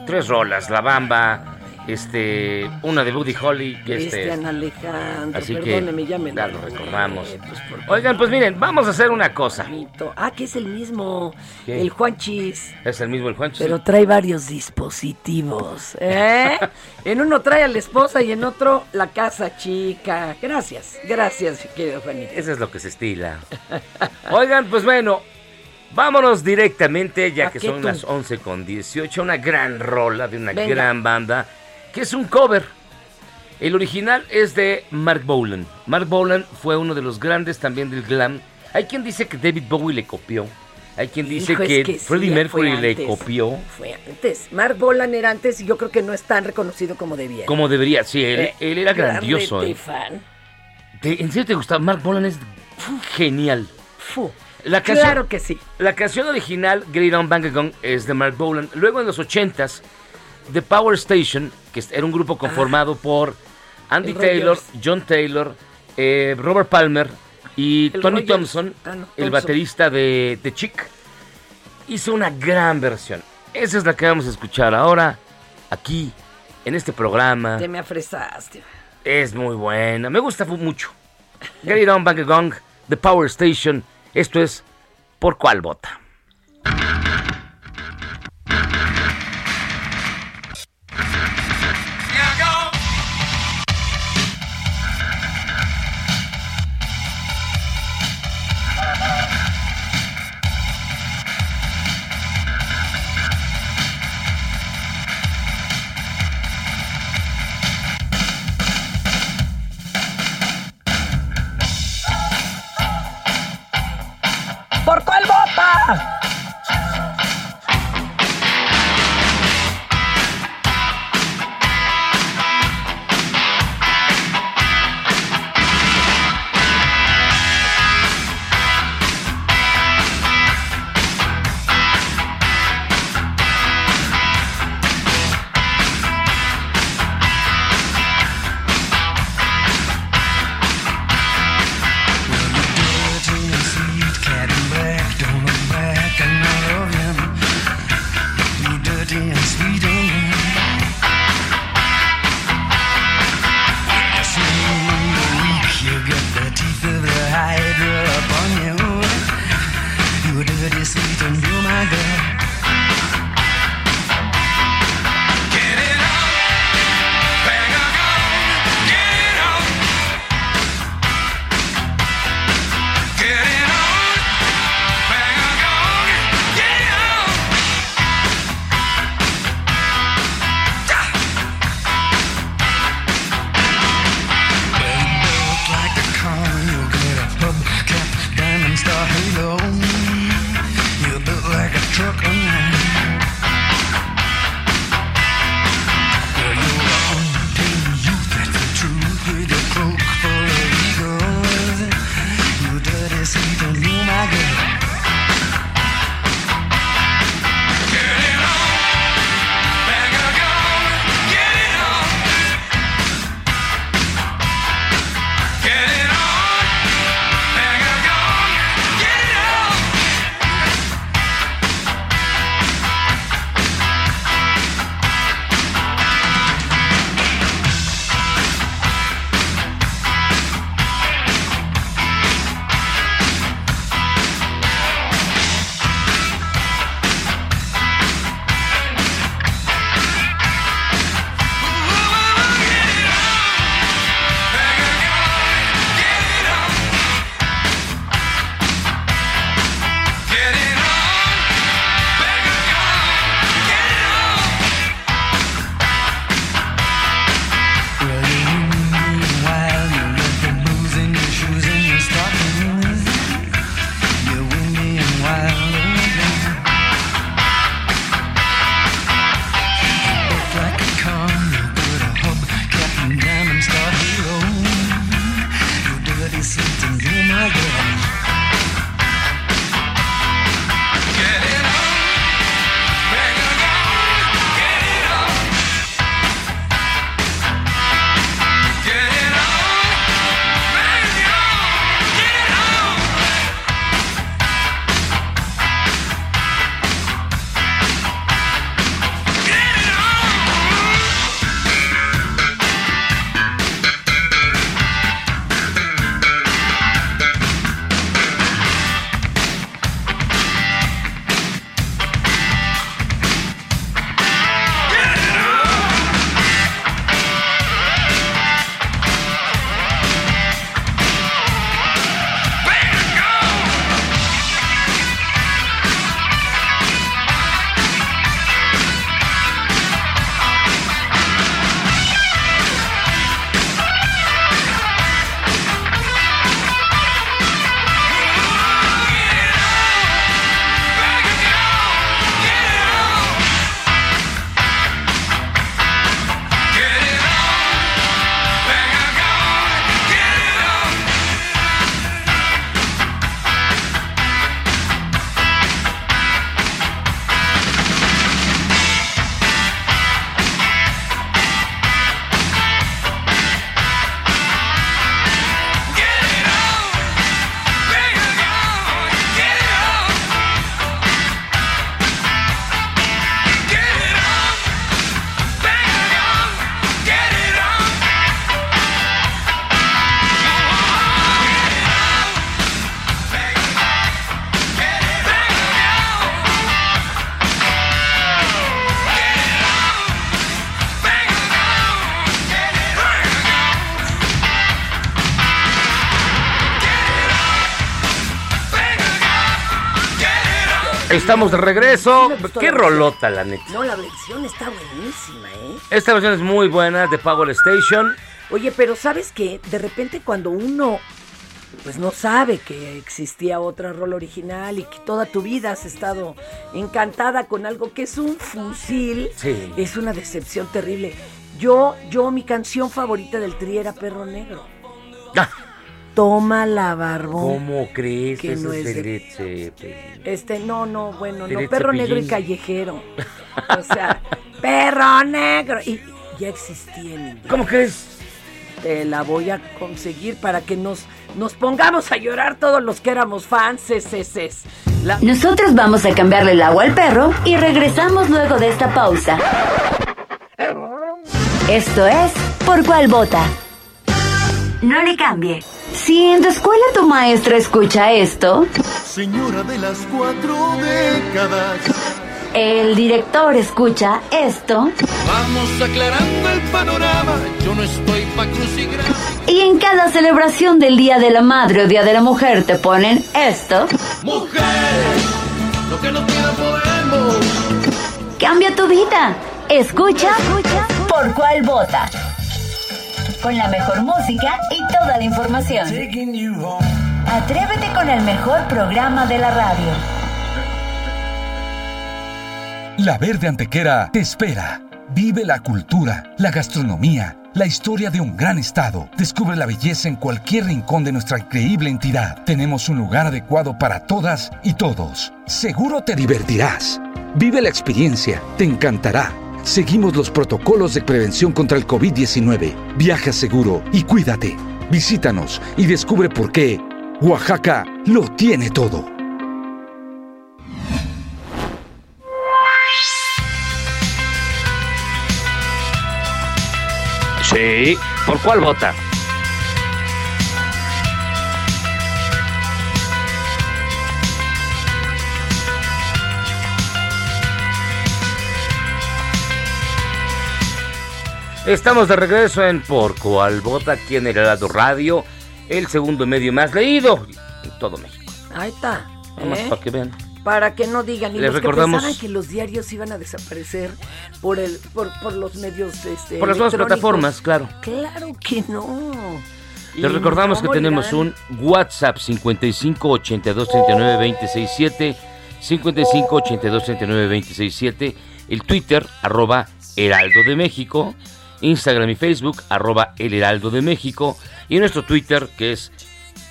tres rolas: La Bamba, este, una de Buddy Holly, que este. Cristian Alejandro, Así que perdóneme, ya me ya lo recordamos. pues, por Oigan, pues miren, vamos a hacer una cosa. bonito. Ah, que es el mismo, ¿Qué? el Juanchis. Es el mismo el Juancho. Pero trae varios dispositivos, ¿eh? (laughs) en uno trae a la esposa y en otro la casa chica. Gracias, gracias, querido Juanito. Eso es lo que se estila. Oigan, pues bueno, vámonos directamente, ya ¿A que son las 11 con 18, una gran rola de una gran banda, que es un cover. El original es de Mark Bolan. Mark Bolan fue uno de los grandes también del glam. Hay quien dice que David Bowie le copió. Hay quien dice Hijo, que, que sí, Freddie ya Mercury le antes. copió. Fue antes. Mark Bolan era antes y yo creo que no es tan reconocido como debía. Como debería, sí, él, Eh, él era grandioso. ¿eh? fan. ¿Te- ¿En serio te gustaba? Mark Bolan es genial. Fu. La canción, Claro que sí. La canción original, Great On Bang Gong, es de Mark Bolan. Luego en los 80s, The Power Station, que era un grupo conformado por Andy Taylor, Rogers. John Taylor, eh, Robert Palmer y El Tony. Thompson, Ah, no, el baterista de The Chick, hizo una gran versión. Esa es la que vamos a escuchar ahora, aquí, en este programa. Te me afresaste. Es muy buena, me gusta mucho. Get It On Bang Gong, The Power Station. Esto es. ¿Por cuál vota? Estamos de regreso. Qué rolota, la neta. No, la versión está buenísima, ¿eh? Esta versión es muy buena de Power Station. Oye, pero ¿sabes qué? De repente cuando uno pues no sabe que existía otra rol original y que toda tu vida has estado encantada con algo que es un fusil, sí. es una decepción terrible. Yo, yo, mi canción favorita del tri era Perro Negro. Toma la barbón. ¿Cómo crees que no es de... Este, no, no, bueno, no, Perro Negro y Callejero. (laughs) o sea, Perro Negro. Y ya existía en ¿Cómo crees? Te la voy a conseguir para que nos, nos pongamos a llorar todos los que éramos fans. Es, es, Nosotros vamos a cambiarle el agua al perro y regresamos luego de esta pausa. Esto es Por cuál vota. No le cambie. Si en tu escuela tu maestra escucha esto. Señora de las cuatro décadas. El director escucha esto. Vamos aclarando el panorama. Yo no estoy pa' crucigrama. Y en cada celebración del Día de la Madre o Día de la Mujer te ponen esto. Mujeres, lo que no tiene podemos. Cambia tu vida. Escucha, escucha por cuál vota. Con la mejor música y toda la información. Atrévete con el mejor programa de la radio. La Verde Antequera te espera. Vive la cultura, la gastronomía, la historia de un gran estado. Descubre la belleza en cualquier rincón de nuestra increíble entidad. Tenemos un lugar adecuado para todas y todos. Seguro te divertirás. Vive la experiencia, te encantará. Seguimos los protocolos de prevención contra el COVID-19. Viaja seguro y cuídate. Visítanos y descubre por qué Oaxaca lo tiene todo. Sí, ¿por cuál vota? Estamos de regreso en Por Cual Vota, aquí en el Heraldo Radio, el segundo medio más leído en todo México. Ahí está. Vamos ¿eh? para que vean. Para que no digan, ni Les los recordamos- que que los diarios iban a desaparecer por el por, por los medios este, Por las nuevas plataformas, claro. Claro que no. Les Y recordamos que tenemos un WhatsApp 55 82 39 26 7, 55 82 39 26 7, el Twitter arroba Heraldo de México, Instagram y Facebook arroba El Heraldo de México y nuestro Twitter que es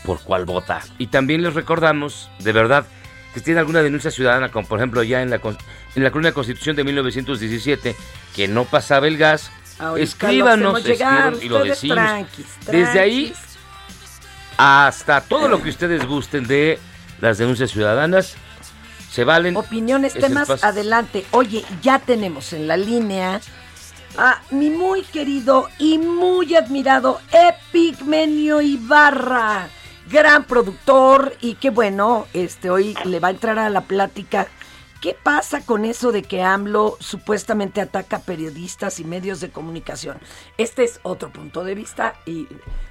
por cuál vota. Y también les recordamos, de verdad, que si tienen alguna denuncia ciudadana, como por ejemplo ya en la, en la crónica de Constitución de 1917, que no pasaba el gas, Ahorita escríbanos llegar, y lo decimos. tranquis, Desde ahí hasta todo lo que ustedes gusten de las denuncias ciudadanas, se valen. Opiniones, temas, adelante. Oye, ya tenemos en la línea a mi muy querido y muy admirado Epigmenio Ibarra, gran productor y qué bueno, este hoy le va a entrar a la plática. ¿Qué pasa con eso de que AMLO supuestamente ataca periodistas y medios de comunicación? Este es otro punto de vista y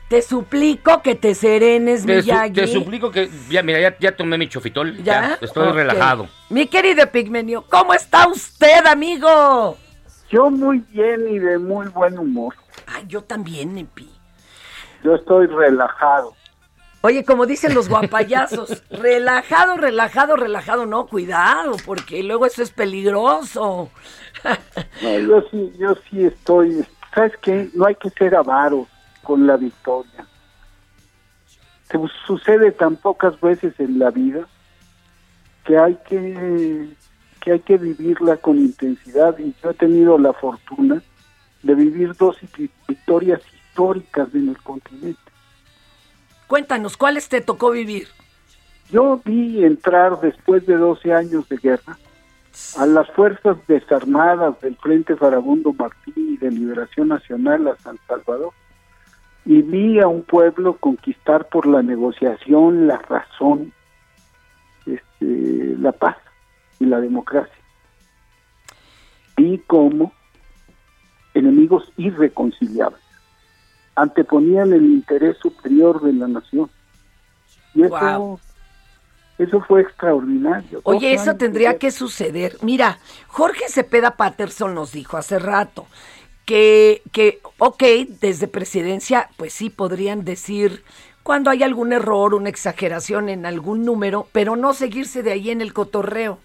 te suplico que te serenes, Te, su- Miyagi. te suplico que, ya, mira, ya, ya tomé mi chofitol, ¿Ya? ya, estoy relajado. Mi querido Pigmenio, ¿cómo está usted, amigo? Yo muy bien y de muy buen humor. Ay, yo también, Epi. Yo estoy relajado. Oye, como dicen los guapayazos, (laughs) relajado, relajado, relajado, no, cuidado, porque luego eso es peligroso. No, yo sí, yo sí estoy. ¿Sabes qué? No hay que ser avaro con la victoria. Se sucede tan pocas veces en la vida que hay que que hay que vivirla con intensidad y yo he tenido la fortuna de vivir dos vi- victorias históricas en el continente. Cuéntanos, ¿cuáles te tocó vivir? Yo vi entrar después de 12 años de guerra a las fuerzas desarmadas del Frente Farabundo Martí y de Liberación Nacional a San Salvador y vi a un pueblo conquistar por la negociación, la razón, este, la paz y la democracia. Vi cómo enemigos irreconciliables anteponían el interés superior de la nación. Y eso. Eso fue extraordinario. Oye, eso tendría que suceder. Mira, Jorge Cepeda Patterson nos dijo hace rato que, que, ok, desde presidencia, pues sí podrían decir cuando hay algún error, una exageración en algún número, pero no seguirse de ahí en el cotorreo.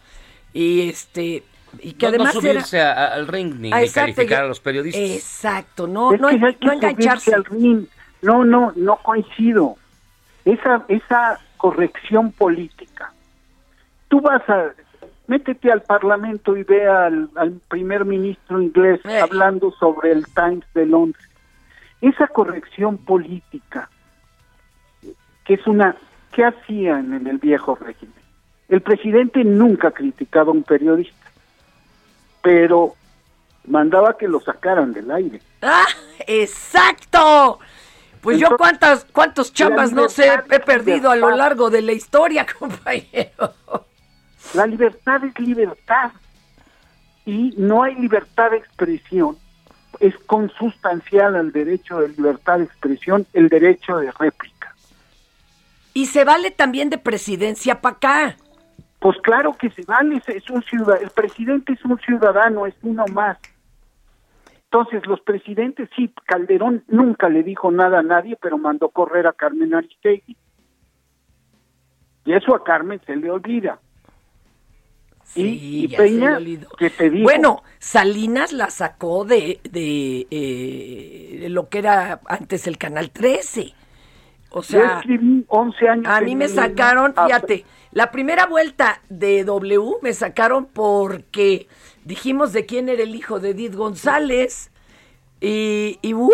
Y este, y que además no subirse al ring ni, ah, calificar a los periodistas. Exacto, no, no, no engancharse. Al ring. No, no, no coincido. Esa, esa corrección política. Tú vas a, métete al Parlamento y ve al, primer ministro inglés eh. hablando sobre el Times de Londres. Esa corrección política, que es una, ¿qué hacían en el viejo régimen? El presidente nunca criticaba a un periodista, pero mandaba que lo sacaran del aire. ¡Ah! ¡Exacto! Pues yo cuántas, cuántos chambas no sé, he perdido a lo largo de la historia, (laughs) compañero. La libertad es libertad y no hay libertad de expresión. Es consustancial al derecho de libertad de expresión el derecho de réplica. Y se vale también de presidencia para acá. Pues claro que se vale, es un ciudadano, el presidente es un ciudadano, es uno más. Entonces, los presidentes, sí, Calderón nunca le dijo nada a nadie, pero mandó correr a Carmen Aristegui. Y eso a Carmen se le olvida. y, Peña, que te dijo? Bueno, Salinas la sacó de, de, eh, lo que era antes el Canal 13. O sea, 11 años. A mí me sacaron, fíjate, la primera vuelta de W me sacaron porque dijimos de quién era el hijo de Edith González y, y uh,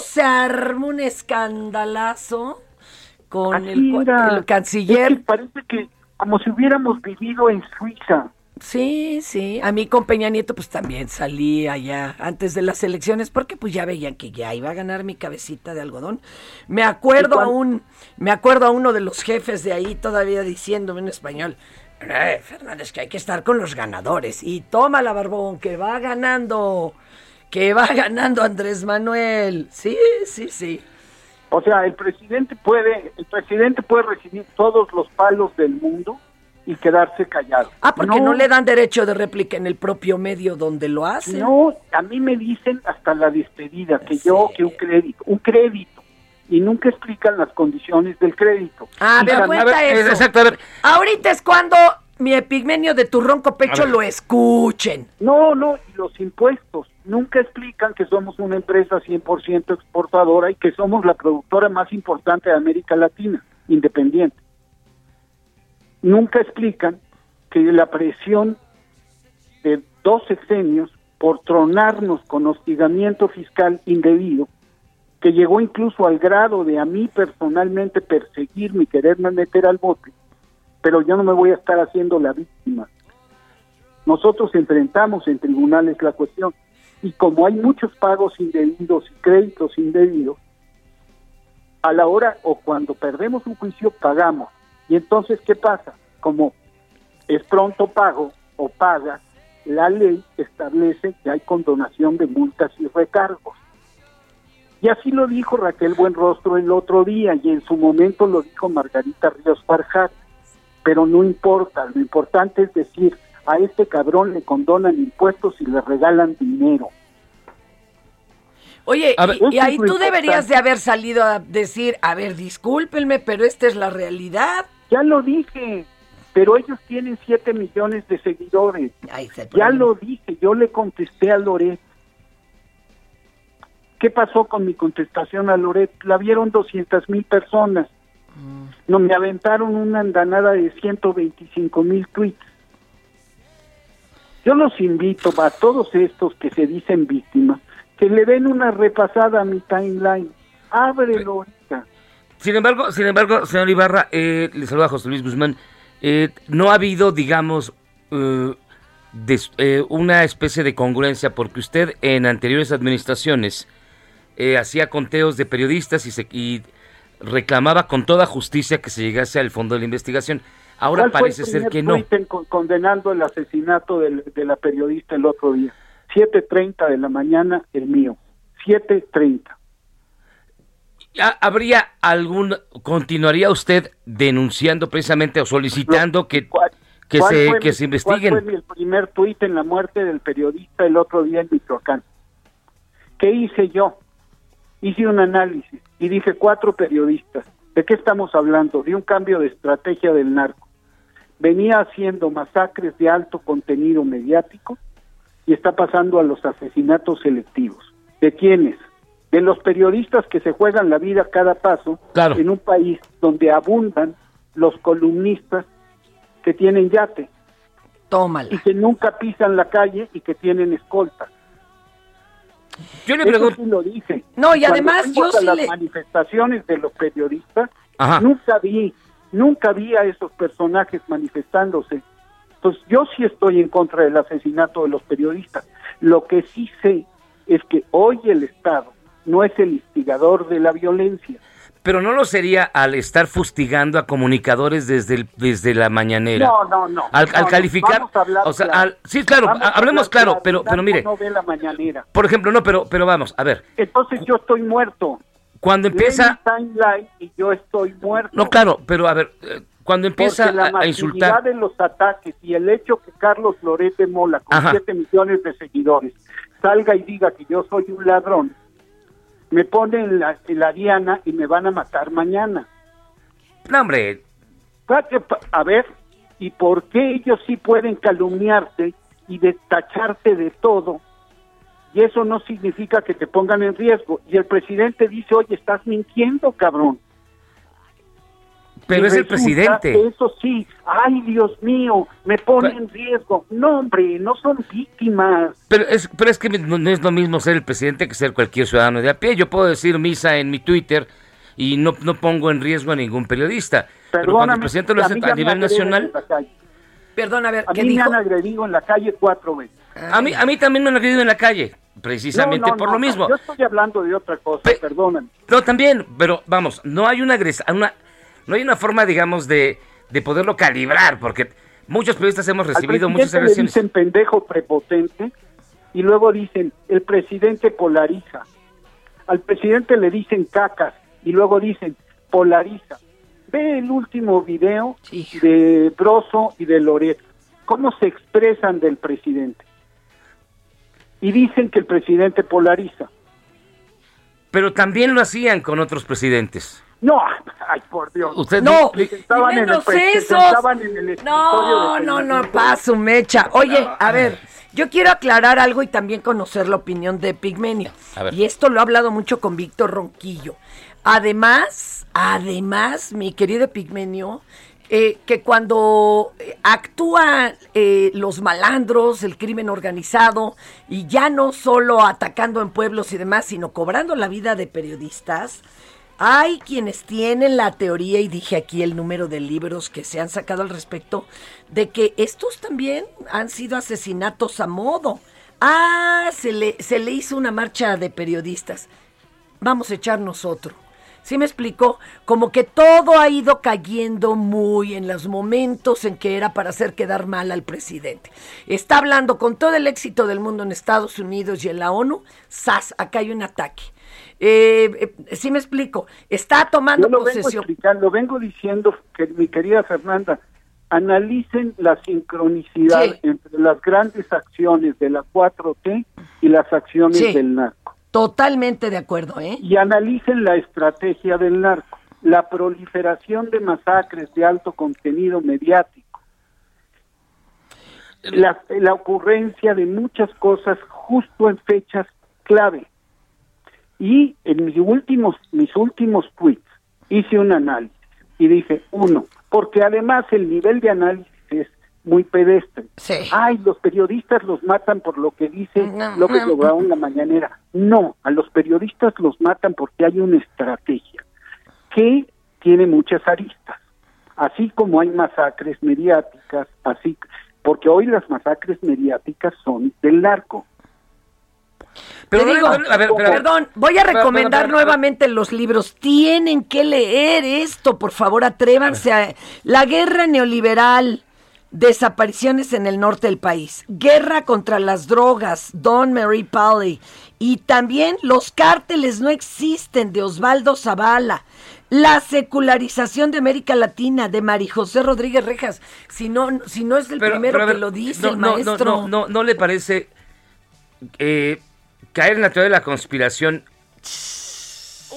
se armó un escandalazo con el, canciller. parece que como si hubiéramos vivido en Suiza. Sí, sí. A mí con Peña Nieto pues también salí allá antes de las elecciones porque pues ya veían que ya iba a ganar mi cabecita de algodón. Me acuerdo aún, me acuerdo a uno de los jefes de ahí todavía diciéndome en español, eh, Fernández, que hay que estar con los ganadores. Y toma la barbón, que va ganando, que va ganando Andrés Manuel. Sí, sí, sí. O sea, el presidente puede, el presidente puede recibir todos los palos del mundo y quedarse callado. Ah, porque no, le dan derecho de réplica en el propio medio donde lo hacen. No, a mí me dicen hasta la despedida que yo que un crédito, un crédito y nunca explican las condiciones del crédito. Ah, a ver, cuenta eso. Exacto, a ver. Ahorita es cuando mi epigmenio de tu ronco pecho lo escuchen. No, no, y los impuestos. Nunca explican que somos una empresa 100% exportadora y que somos la productora más importante de América Latina, independiente. Nunca explican que la presión de dos sexenios por tronarnos con hostigamiento fiscal indebido que llegó incluso al grado de a mí personalmente perseguirme y quererme meter al bote, pero yo no me voy a estar haciendo la víctima. Nosotros enfrentamos en tribunales la cuestión y como hay muchos pagos indebidos y créditos indebidos, a la hora o cuando perdemos un juicio pagamos. Y entonces, ¿qué pasa? Como es pronto pago o paga, la ley establece que hay condonación de multas y recargos. Y así lo dijo Raquel Buenrostro el otro día y en su momento lo dijo Margarita Ríos Farjat. Pero no importa, lo importante es decir, a este cabrón le condonan impuestos y le regalan dinero. Oye, y, ahí tú deberías de haber salido a decir, a ver, discúlpenme, pero esta es la realidad. Ya lo dije, pero ellos tienen 7 millones de seguidores. ya lo dije, yo le contesté a Loret ¿Qué pasó con mi contestación a Loret? La vieron 200 mil personas. Mm. No me aventaron una andanada de 125 mil tweets. Yo los invito a todos estos que se dicen víctimas que le den una repasada a mi timeline. Ábrelo ahorita. Sin embargo, sin embargo, señor Ibarra, eh, le saluda José Luis Guzmán. Eh, no ha habido, digamos, eh, eh, una especie de congruencia porque usted en anteriores administraciones eh, hacía conteos de periodistas y, se, y reclamaba con toda justicia que se llegase al fondo de la investigación. Ahora parece ser que no. condenando el asesinato de la periodista el otro día. 7.30 de la mañana, el mío. 7.30. ¿Habría algún, continuaría usted denunciando precisamente o solicitando que, que, se, que se investiguen? ¿Cuál fue el primer tuit en la muerte del periodista el otro día en Michoacán? ¿Qué hice yo? Hice un análisis y dije cuatro periodistas. ¿De qué estamos hablando? De un cambio de estrategia del narco. Venía haciendo masacres de alto contenido mediático y está pasando a los asesinatos selectivos. ¿De quiénes? De los periodistas que se juegan la vida cada paso en un país donde abundan los columnistas que tienen yate. Tómala. Y que nunca pisan la calle y que tienen escolta. Yo le pregunto. lo dice. No, y además yo sí las manifestaciones de los periodistas, nunca vi, nunca vi a esos personajes manifestándose. Entonces, yo sí estoy en contra del asesinato de los periodistas. Lo que sí sé es que hoy el Estado no es el instigador de la violencia. Pero no lo sería al estar fustigando a comunicadores desde el, desde la mañanera. No, no, no. Al, calificar, o sea, sí, claro, hablemos claro, pero, pero mire. No ve la mañanera. Por ejemplo, no, pero, pero vamos, a ver. Entonces yo estoy muerto. Cuando empieza. Timeline y yo estoy muerto. No, claro, pero a ver, eh, cuando empieza la a, insultar. de los ataques y el hecho que Carlos Lorete Mola, con 7 millones de seguidores, salga y diga que yo soy un ladrón me ponen la, la diana y me van a matar mañana. No, hombre. A ver, ¿y por qué ellos sí pueden calumniarte y detacharte de todo? Y eso no significa que te pongan en riesgo. Y el presidente dice, oye, estás mintiendo, cabrón. Pero es el presidente. Eso sí, ay Dios mío, me pone en riesgo. No, hombre, no son víctimas. Pero es, pero es que no es lo mismo ser el presidente que ser cualquier ciudadano de a pie. Yo puedo decir misa en mi Twitter y no, no pongo en riesgo a ningún periodista. pero cuando el presidente lo hace a, nivel nacional... Perdón, a ver, a mí me han agredido en la calle cuatro veces. A mí, a mí también me han agredido en la calle, precisamente por lo mismo. yo estoy hablando de otra cosa, perdóname. No, también, pero vamos, no hay una agresión, una no hay una forma, digamos, de, de poderlo calibrar, porque muchos periodistas hemos recibido muchas agresiones. Le dicen pendejo prepotente y luego dicen el presidente polariza. Al presidente le dicen cacas y luego dicen polariza. Ve el último video de Broso y de Loret. ¿Cómo se expresan del presidente? Y dicen que el presidente polariza. Pero también lo hacían con otros presidentes. No, (laughs) ay, por Dios. Usted no, estaban en el, en el No, no, no, paso, mecha. Oye, a ver, yo quiero aclarar algo y también conocer la opinión de Pigmenio. Y esto lo he hablado mucho con Víctor Ronquillo. Además, además, mi querido Pigmenio, eh, que cuando eh, actúan eh, los malandros, el crimen organizado, y ya no solo atacando en pueblos y demás, sino cobrando la vida de periodistas, hay quienes tienen la teoría, y dije aquí el número de libros que se han sacado al respecto, de que estos también han sido asesinatos a modo. Ah, se le, se le hizo una marcha de periodistas. Vamos a echarnos otro. ¿Sí me explicó? Como que todo ha ido cayendo muy en los momentos en que era para hacer quedar mal al presidente. Está hablando con todo el éxito del mundo en Estados Unidos y en la ONU. ¡Sas! Acá hay un ataque. Eh, eh, sí me explico, está tomando lo posesión. Vengo lo vengo diciendo, que mi querida Fernanda, analicen la sincronicidad entre las grandes acciones de la 4T y las acciones del narco. Totalmente de acuerdo, ¿eh? Y analicen la estrategia del narco, la proliferación de masacres de alto contenido mediático, la, la ocurrencia de muchas cosas justo en fechas clave. Y en mis últimos, mis últimos tweets hice un análisis y dije, uno, porque además el nivel de análisis es muy pedestre. Ay, los periodistas los matan por lo que dice López Obrador en la mañanera. No, a los periodistas los matan porque hay una estrategia que tiene muchas aristas. Así como hay masacres mediáticas, así porque hoy las masacres mediáticas son del narco. Pero digo, perdón, voy a recomendar nuevamente los libros. Tienen que leer esto, por favor, atrévanse a, La guerra neoliberal, desapariciones en el norte del país, guerra contra las drogas, Don Mary Pally Y también los cárteles no existen de Osvaldo Zavala. La secularización de América Latina de Mari José Rodríguez Rejas. Si no, si no es el primero que lo dice el maestro. No, no, no, le parece eh, caer en la teoría de la conspiración.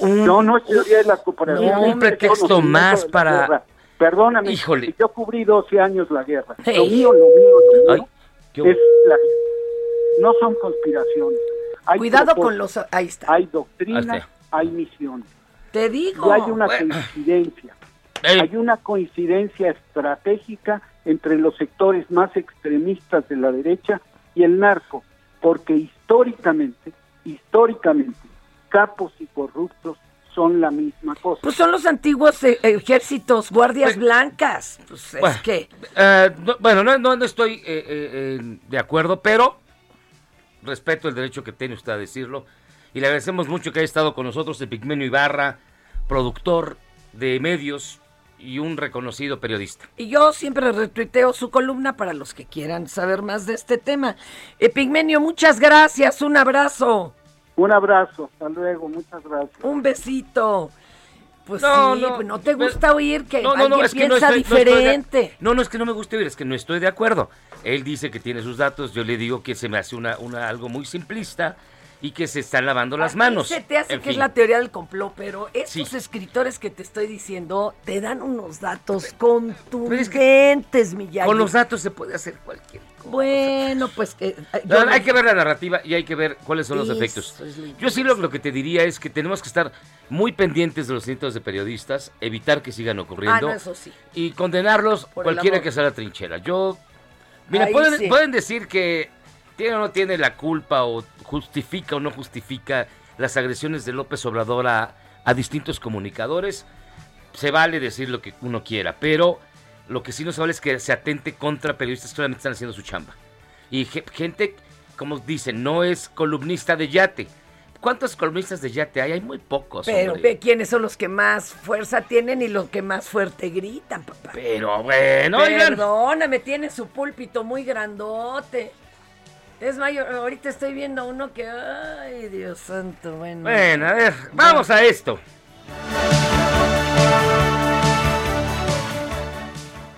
no, no es teoría de la conspiración. un pretexto más para. Perdóname, Híjole. yo cubrí 12 años la guerra. Lo mío, lo mío, lo mío es la, no son conspiraciones. Cuidado con los... Ahí está. Hay doctrina, hay misión. Te digo. Y hay una coincidencia. Hay una coincidencia estratégica entre los sectores más extremistas de la derecha y el narco, porque históricamente, históricamente, capos y corruptos son la misma cosa. Pues son los antiguos eh, ejércitos, guardias pues, blancas. Pues bueno, es que... Eh, bueno, no, no, estoy eh, de acuerdo, pero respeto el derecho que tiene usted a decirlo. Y le agradecemos mucho que haya estado con nosotros el Pigmenio Ibarra, productor de medios y un reconocido periodista. Y yo siempre retuiteo su columna para los que quieran saber más de este tema. Pigmenio, muchas gracias, un abrazo. Un abrazo, hasta luego, muchas gracias. Un besito. Pues no, sí, no, pues no te gusta oír que alguien piensa diferente. No, no, es que no me gusta oír, es que no estoy de acuerdo. Él dice que tiene sus datos, yo le digo que se me hace una, una algo muy simplista y que se están lavando las manos. Se te hace que es la teoría del complot, pero esos escritores que te estoy diciendo te dan unos datos contundentes, es Con los datos se puede hacer cualquier bueno, pues eh, hay que ver la narrativa y hay que ver cuáles son los efectos. Yo sí lo, que te diría es que tenemos que estar muy pendientes de los cientos de periodistas, evitar que sigan ocurriendo ah, y condenarlos cualquiera que sea la trinchera. Yo, mira, pueden, pueden decir que tiene o no tiene la culpa o justifica o no justifica las agresiones de López Obrador a, a distintos comunicadores. Se vale decir lo que uno quiera, pero lo que sí no se vale es que se atente contra periodistas que solamente están haciendo su chamba. Y gente, como dicen, no es columnista de yate. ¿Cuántos columnistas de yate hay? Hay muy pocos. Pero ve quiénes son los que más fuerza tienen y los que más fuerte gritan, papá. Pero bueno, Perdóname, tiene su púlpito muy grandote. Es mayor, ahorita estoy viendo uno que, ay, Dios santo, bueno. Bueno, a ver, vamos a esto.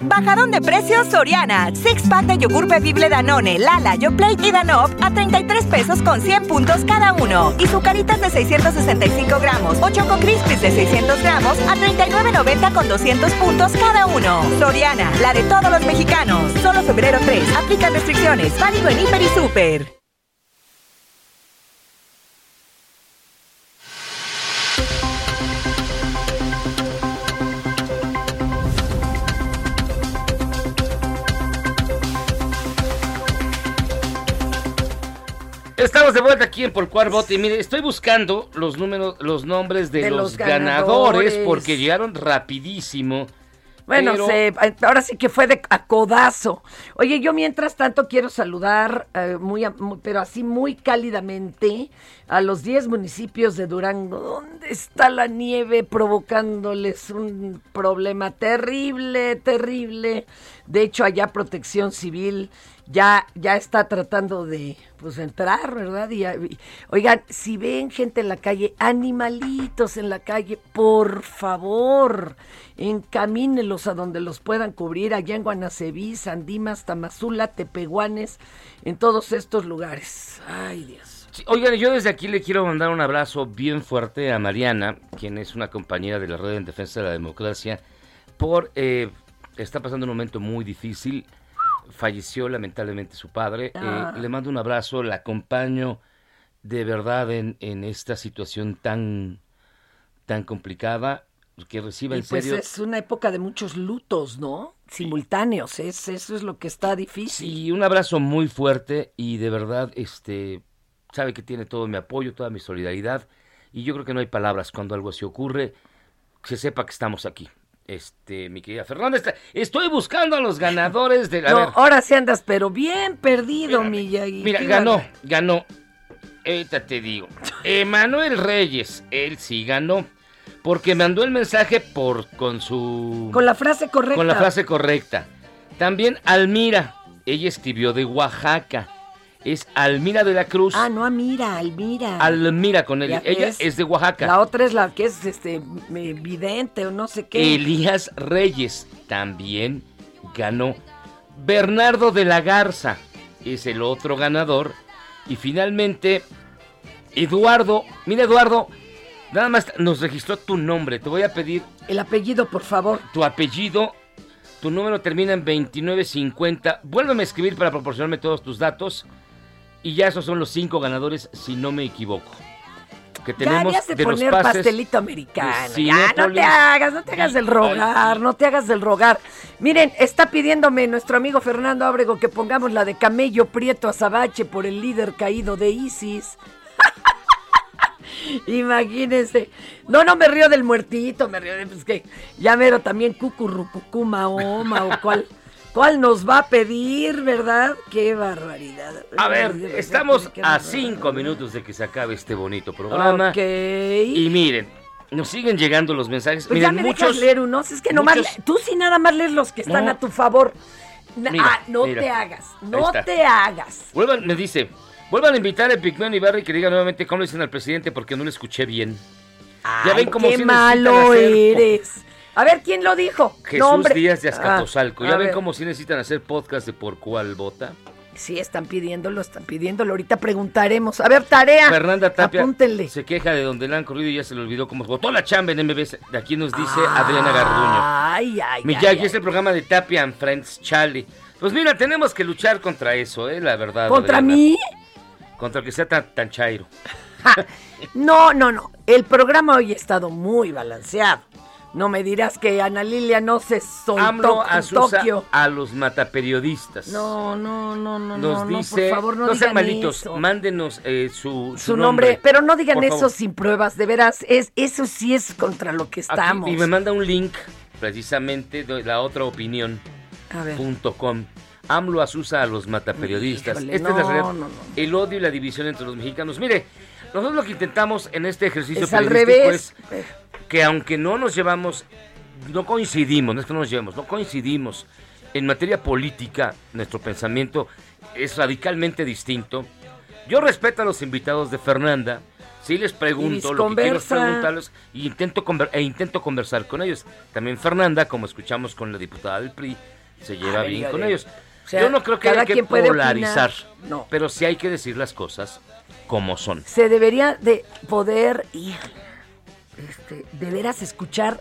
Bajadón de precios Soriana. Six pack de yogur bebible Danone, Lala, Yoplait y Danop a 33 pesos con 100 puntos cada uno. Y sucaritas de 665 gramos o Choco Crispies de 600 gramos a 39.90 con 200 puntos cada uno. Soriana, la de todos los mexicanos. Solo febrero 3. Aplica restricciones. Válido en Hiper y Super. Estamos de vuelta aquí en Por Bote. Y mire, estoy buscando los números, los nombres de, los, ganadores. porque llegaron rapidísimo. Bueno, ahora sí que fue de acodazo. Oye, yo mientras tanto quiero saludar eh, muy, pero así muy cálidamente a los 10 municipios de Durango, donde está la nieve provocándoles un problema terrible, terrible. De hecho, allá Protección Civil ya, ya está tratando de pues entrar, ¿verdad? Y, oigan, si ven gente en la calle, animalitos en la calle, por favor, encamínenlos a donde los puedan cubrir, allá en Guanaceví, Sandimas, Tamazula, Tepehuanes, en todos estos lugares. Ay, Dios. oigan, yo desde aquí le quiero mandar un abrazo bien fuerte a Mariana, quien es una compañera de la Red en Defensa de la Democracia, por... Eh, está pasando un momento muy difícil falleció lamentablemente su padre. Eh, ah. le mando un abrazo, la acompaño de verdad en, en esta situación tan, tan complicada que reciba en pues es una época de muchos lutos, ¿no? Simultáneos, es, eso es lo que está difícil. Y un abrazo muy fuerte y de verdad, este, sabe que tiene todo mi apoyo, toda mi solidaridad y yo creo que no hay palabras cuando algo así ocurre, que sepa que estamos aquí este, mi querida Fernanda, estoy buscando a los ganadores de la. No, ahora sí andas, pero bien perdido, mi Mira, ganó, ganó. Ahorita te digo. Emanuel Reyes, él sí ganó. Porque mandó el mensaje por con su. Con la frase correcta. Con la frase correcta. También Almira, ella escribió de Oaxaca. Es Almira de la Cruz. Ah, no, Almira, Almira. Almira con él. Ella es, de Oaxaca. La otra es la que es este vidente o no sé qué. Elías Reyes también ganó. Bernardo de la Garza es el otro ganador. Y finalmente, Eduardo. Mira, Eduardo, nada más nos registró tu nombre. Te voy a pedir. El apellido, por favor. Tu apellido tu número termina en 2950. Vuélveme a escribir para proporcionarme todos tus datos. Y ya esos son los cinco ganadores, si no me equivoco. Que tenemos ya de, poner pastelito americano. Ya, no te hagas, no te hagas del rogar, no te hagas del rogar. Miren, está pidiéndome nuestro amigo Fernando Ábrego que pongamos la de Camello Prieto Azabache por el líder caído de ISIS. (laughs) Imagínense. No, no me río del muertito, me río de pues que ya mero también cucurrucucuma oma o cuál. (laughs) ¿Cuál nos va a pedir, verdad? Qué barbaridad. A ver, estamos a cinco minutos de que se acabe este bonito programa. Ok. Y miren, nos siguen llegando los mensajes. Pues miren, ya me muchos, leer unos. Es que nomás, tú sí nada más lees los que están a tu favor. ah, no te hagas, no te hagas. Vuelvan, me dice, Vuelvan a invitar a Pigmeo y Barry que diga nuevamente cómo le dicen al presidente porque no le escuché bien. ya ven cómo qué malo eres. A ver, ¿quién lo dijo? Jesús Díaz de Azcapotzalco. ya ven cómo sí necesitan hacer podcast de por cuál vota. Sí, están pidiéndolo, están pidiéndolo. Ahorita preguntaremos. A ver, tarea. Fernanda Tapia se queja de donde le han corrido y ya se le olvidó cómo votó la chamba en MBS. De aquí nos dice Adriana Garduño. Ay, ay, Miyagi es el programa de Tapia and Friends, Charlie. Pues mira, tenemos que luchar contra eso, ¿eh? La verdad. ¿Contra mí? Contra el que sea tan, chairo. (laughs) no, no, no. El programa hoy ha estado muy balanceado. No me dirás que Ana Lilia no se soltó en Tokio. a los mataperiodistas. No, no, no, no, Nos no, dice, por favor, no, digan malitos, eso. mándenos eh, su, su, nombre, Pero no digan eso sin pruebas, de veras, es, eso sí es contra lo que estamos. y me manda un link, precisamente, de la otra opinión. A ver. AMLO asusa a los mataperiodistas. Esta es la realidad. El odio y la división entre los mexicanos. Mire, nosotros lo que intentamos en este ejercicio es al revés. es que aunque no nos llevamos, no coincidimos, no es que no nos llevamos, no coincidimos en materia política, nuestro pensamiento es radicalmente distinto. Yo respeto a los invitados de Fernanda, sí les pregunto lo que quiero preguntarles y intento e intento conversar con ellos. También Fernanda, como escuchamos con la diputada del PRI, se lleva bien con ellos. Yo no creo que haya que polarizar, no. pero sí hay que decir las cosas como son. Se debería de poder ir, este, de veras escuchar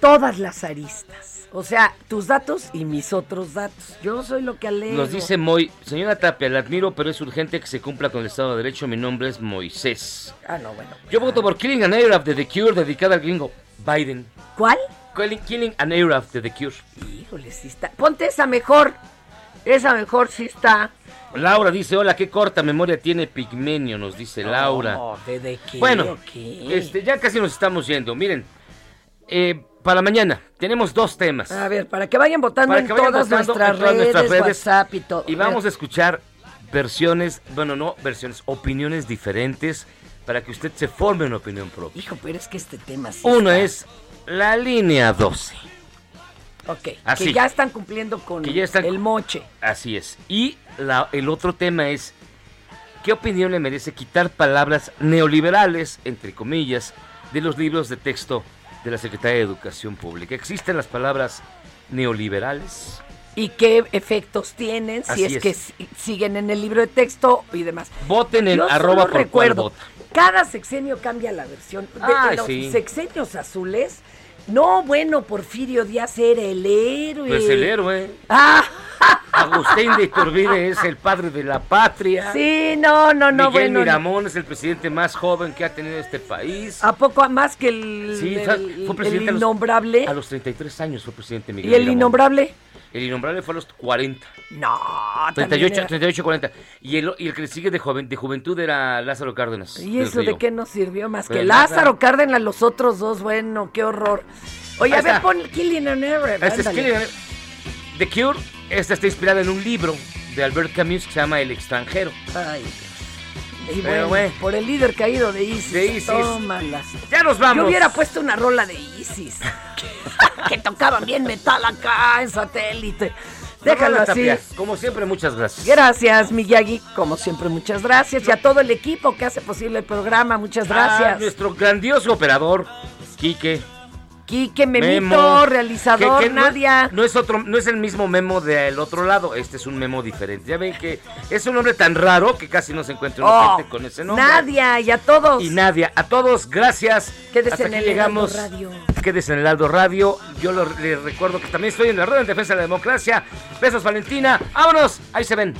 todas las aristas. O sea, tus datos y mis otros datos. Yo soy lo que alego. Nos dice Moy, señora Tapia, la admiro, pero es urgente que se cumpla con el Estado de Derecho. Mi nombre es Moisés. Ah, no, bueno. Yo voto por Killing an Arab de The Cure, dedicada al gringo Biden. ¿Cuál? Killing an Arab de The Cure. Híjole, sí está. Ponte esa mejor. Esa mejor sí está. Laura dice, hola, qué corta memoria tiene Pigmenio, nos dice Laura. ¿de, qué? Bueno, Este, ya casi nos estamos yendo. Miren, eh, para mañana tenemos dos temas. A ver, para que vayan votando, en, todas nuestras, redes, WhatsApp y todo. Y vamos a escuchar versiones, bueno, no versiones, opiniones diferentes para que usted se forme una opinión propia. Hijo, pero es que este tema sí Uno es la línea 12. Ok, que ya están cumpliendo con el moche. Así es. Y el otro tema es, ¿qué opinión le merece quitar palabras neoliberales, entre comillas, de los libros de texto de la Secretaría de Educación Pública? ¿Existen las palabras neoliberales? ¿Y qué efectos tienen si es, que siguen en el libro de texto y demás? Voten en arroba por recuerdo. Cada sexenio cambia la versión. De, los sexenios azules no, bueno, Porfirio Díaz era el héroe. Pues el héroe. Ah. Agustín de Iturbide es el padre de la patria. Sí, no, no, no. Miguel Miramón es el presidente más joven que ha tenido este país. ¿A poco más que el, sí, fue presidente el innombrable? A los, 33 años fue presidente Miguel ¿Y el innombrable? El innombrable fue a los 40. No, 38, 38, 40. Y el, y el que le sigue de, joven, de juventud era Lázaro Cárdenas. ¿Y eso de qué nos sirvió? Más que Lázaro Cárdenas, los otros dos, bueno, qué horror. Oye, a ver, pon Killing an Arab. Este es Killing The Cure, esta está inspirada en un libro de Albert Camus que se llama El extranjero. Ay, y bueno, por el líder caído de ISIS. De ISIS. Tómalas. Ya nos vamos. Yo hubiera puesto una rola de ISIS. (laughs) que tocaban bien metal acá en satélite. Déjalo así. como siempre, muchas gracias. Gracias, Miyagi. Como siempre, muchas gracias. Y a todo el equipo que hace posible el programa, muchas gracias. nuestro grandioso operador, Quique. Quique Memito, realizador, Nadia. No, es otro, no es el mismo memo del otro lado, este es un memo diferente. Ya ven que es un nombre tan raro que casi no se encuentra una oh, gente con ese nombre. Nadia y a todos. Y Nadia, a todos, gracias. Quédese en el llegamos. Radio. Quédese en el Aldo Radio. Yo les recuerdo que también estoy en la Rueda en Defensa de la Democracia. Besos, Valentina. Vámonos, ahí se ven.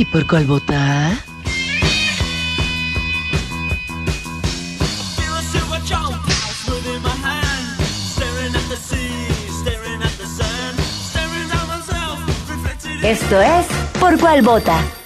¿Y por cuál votar? Esto es Por cuál vota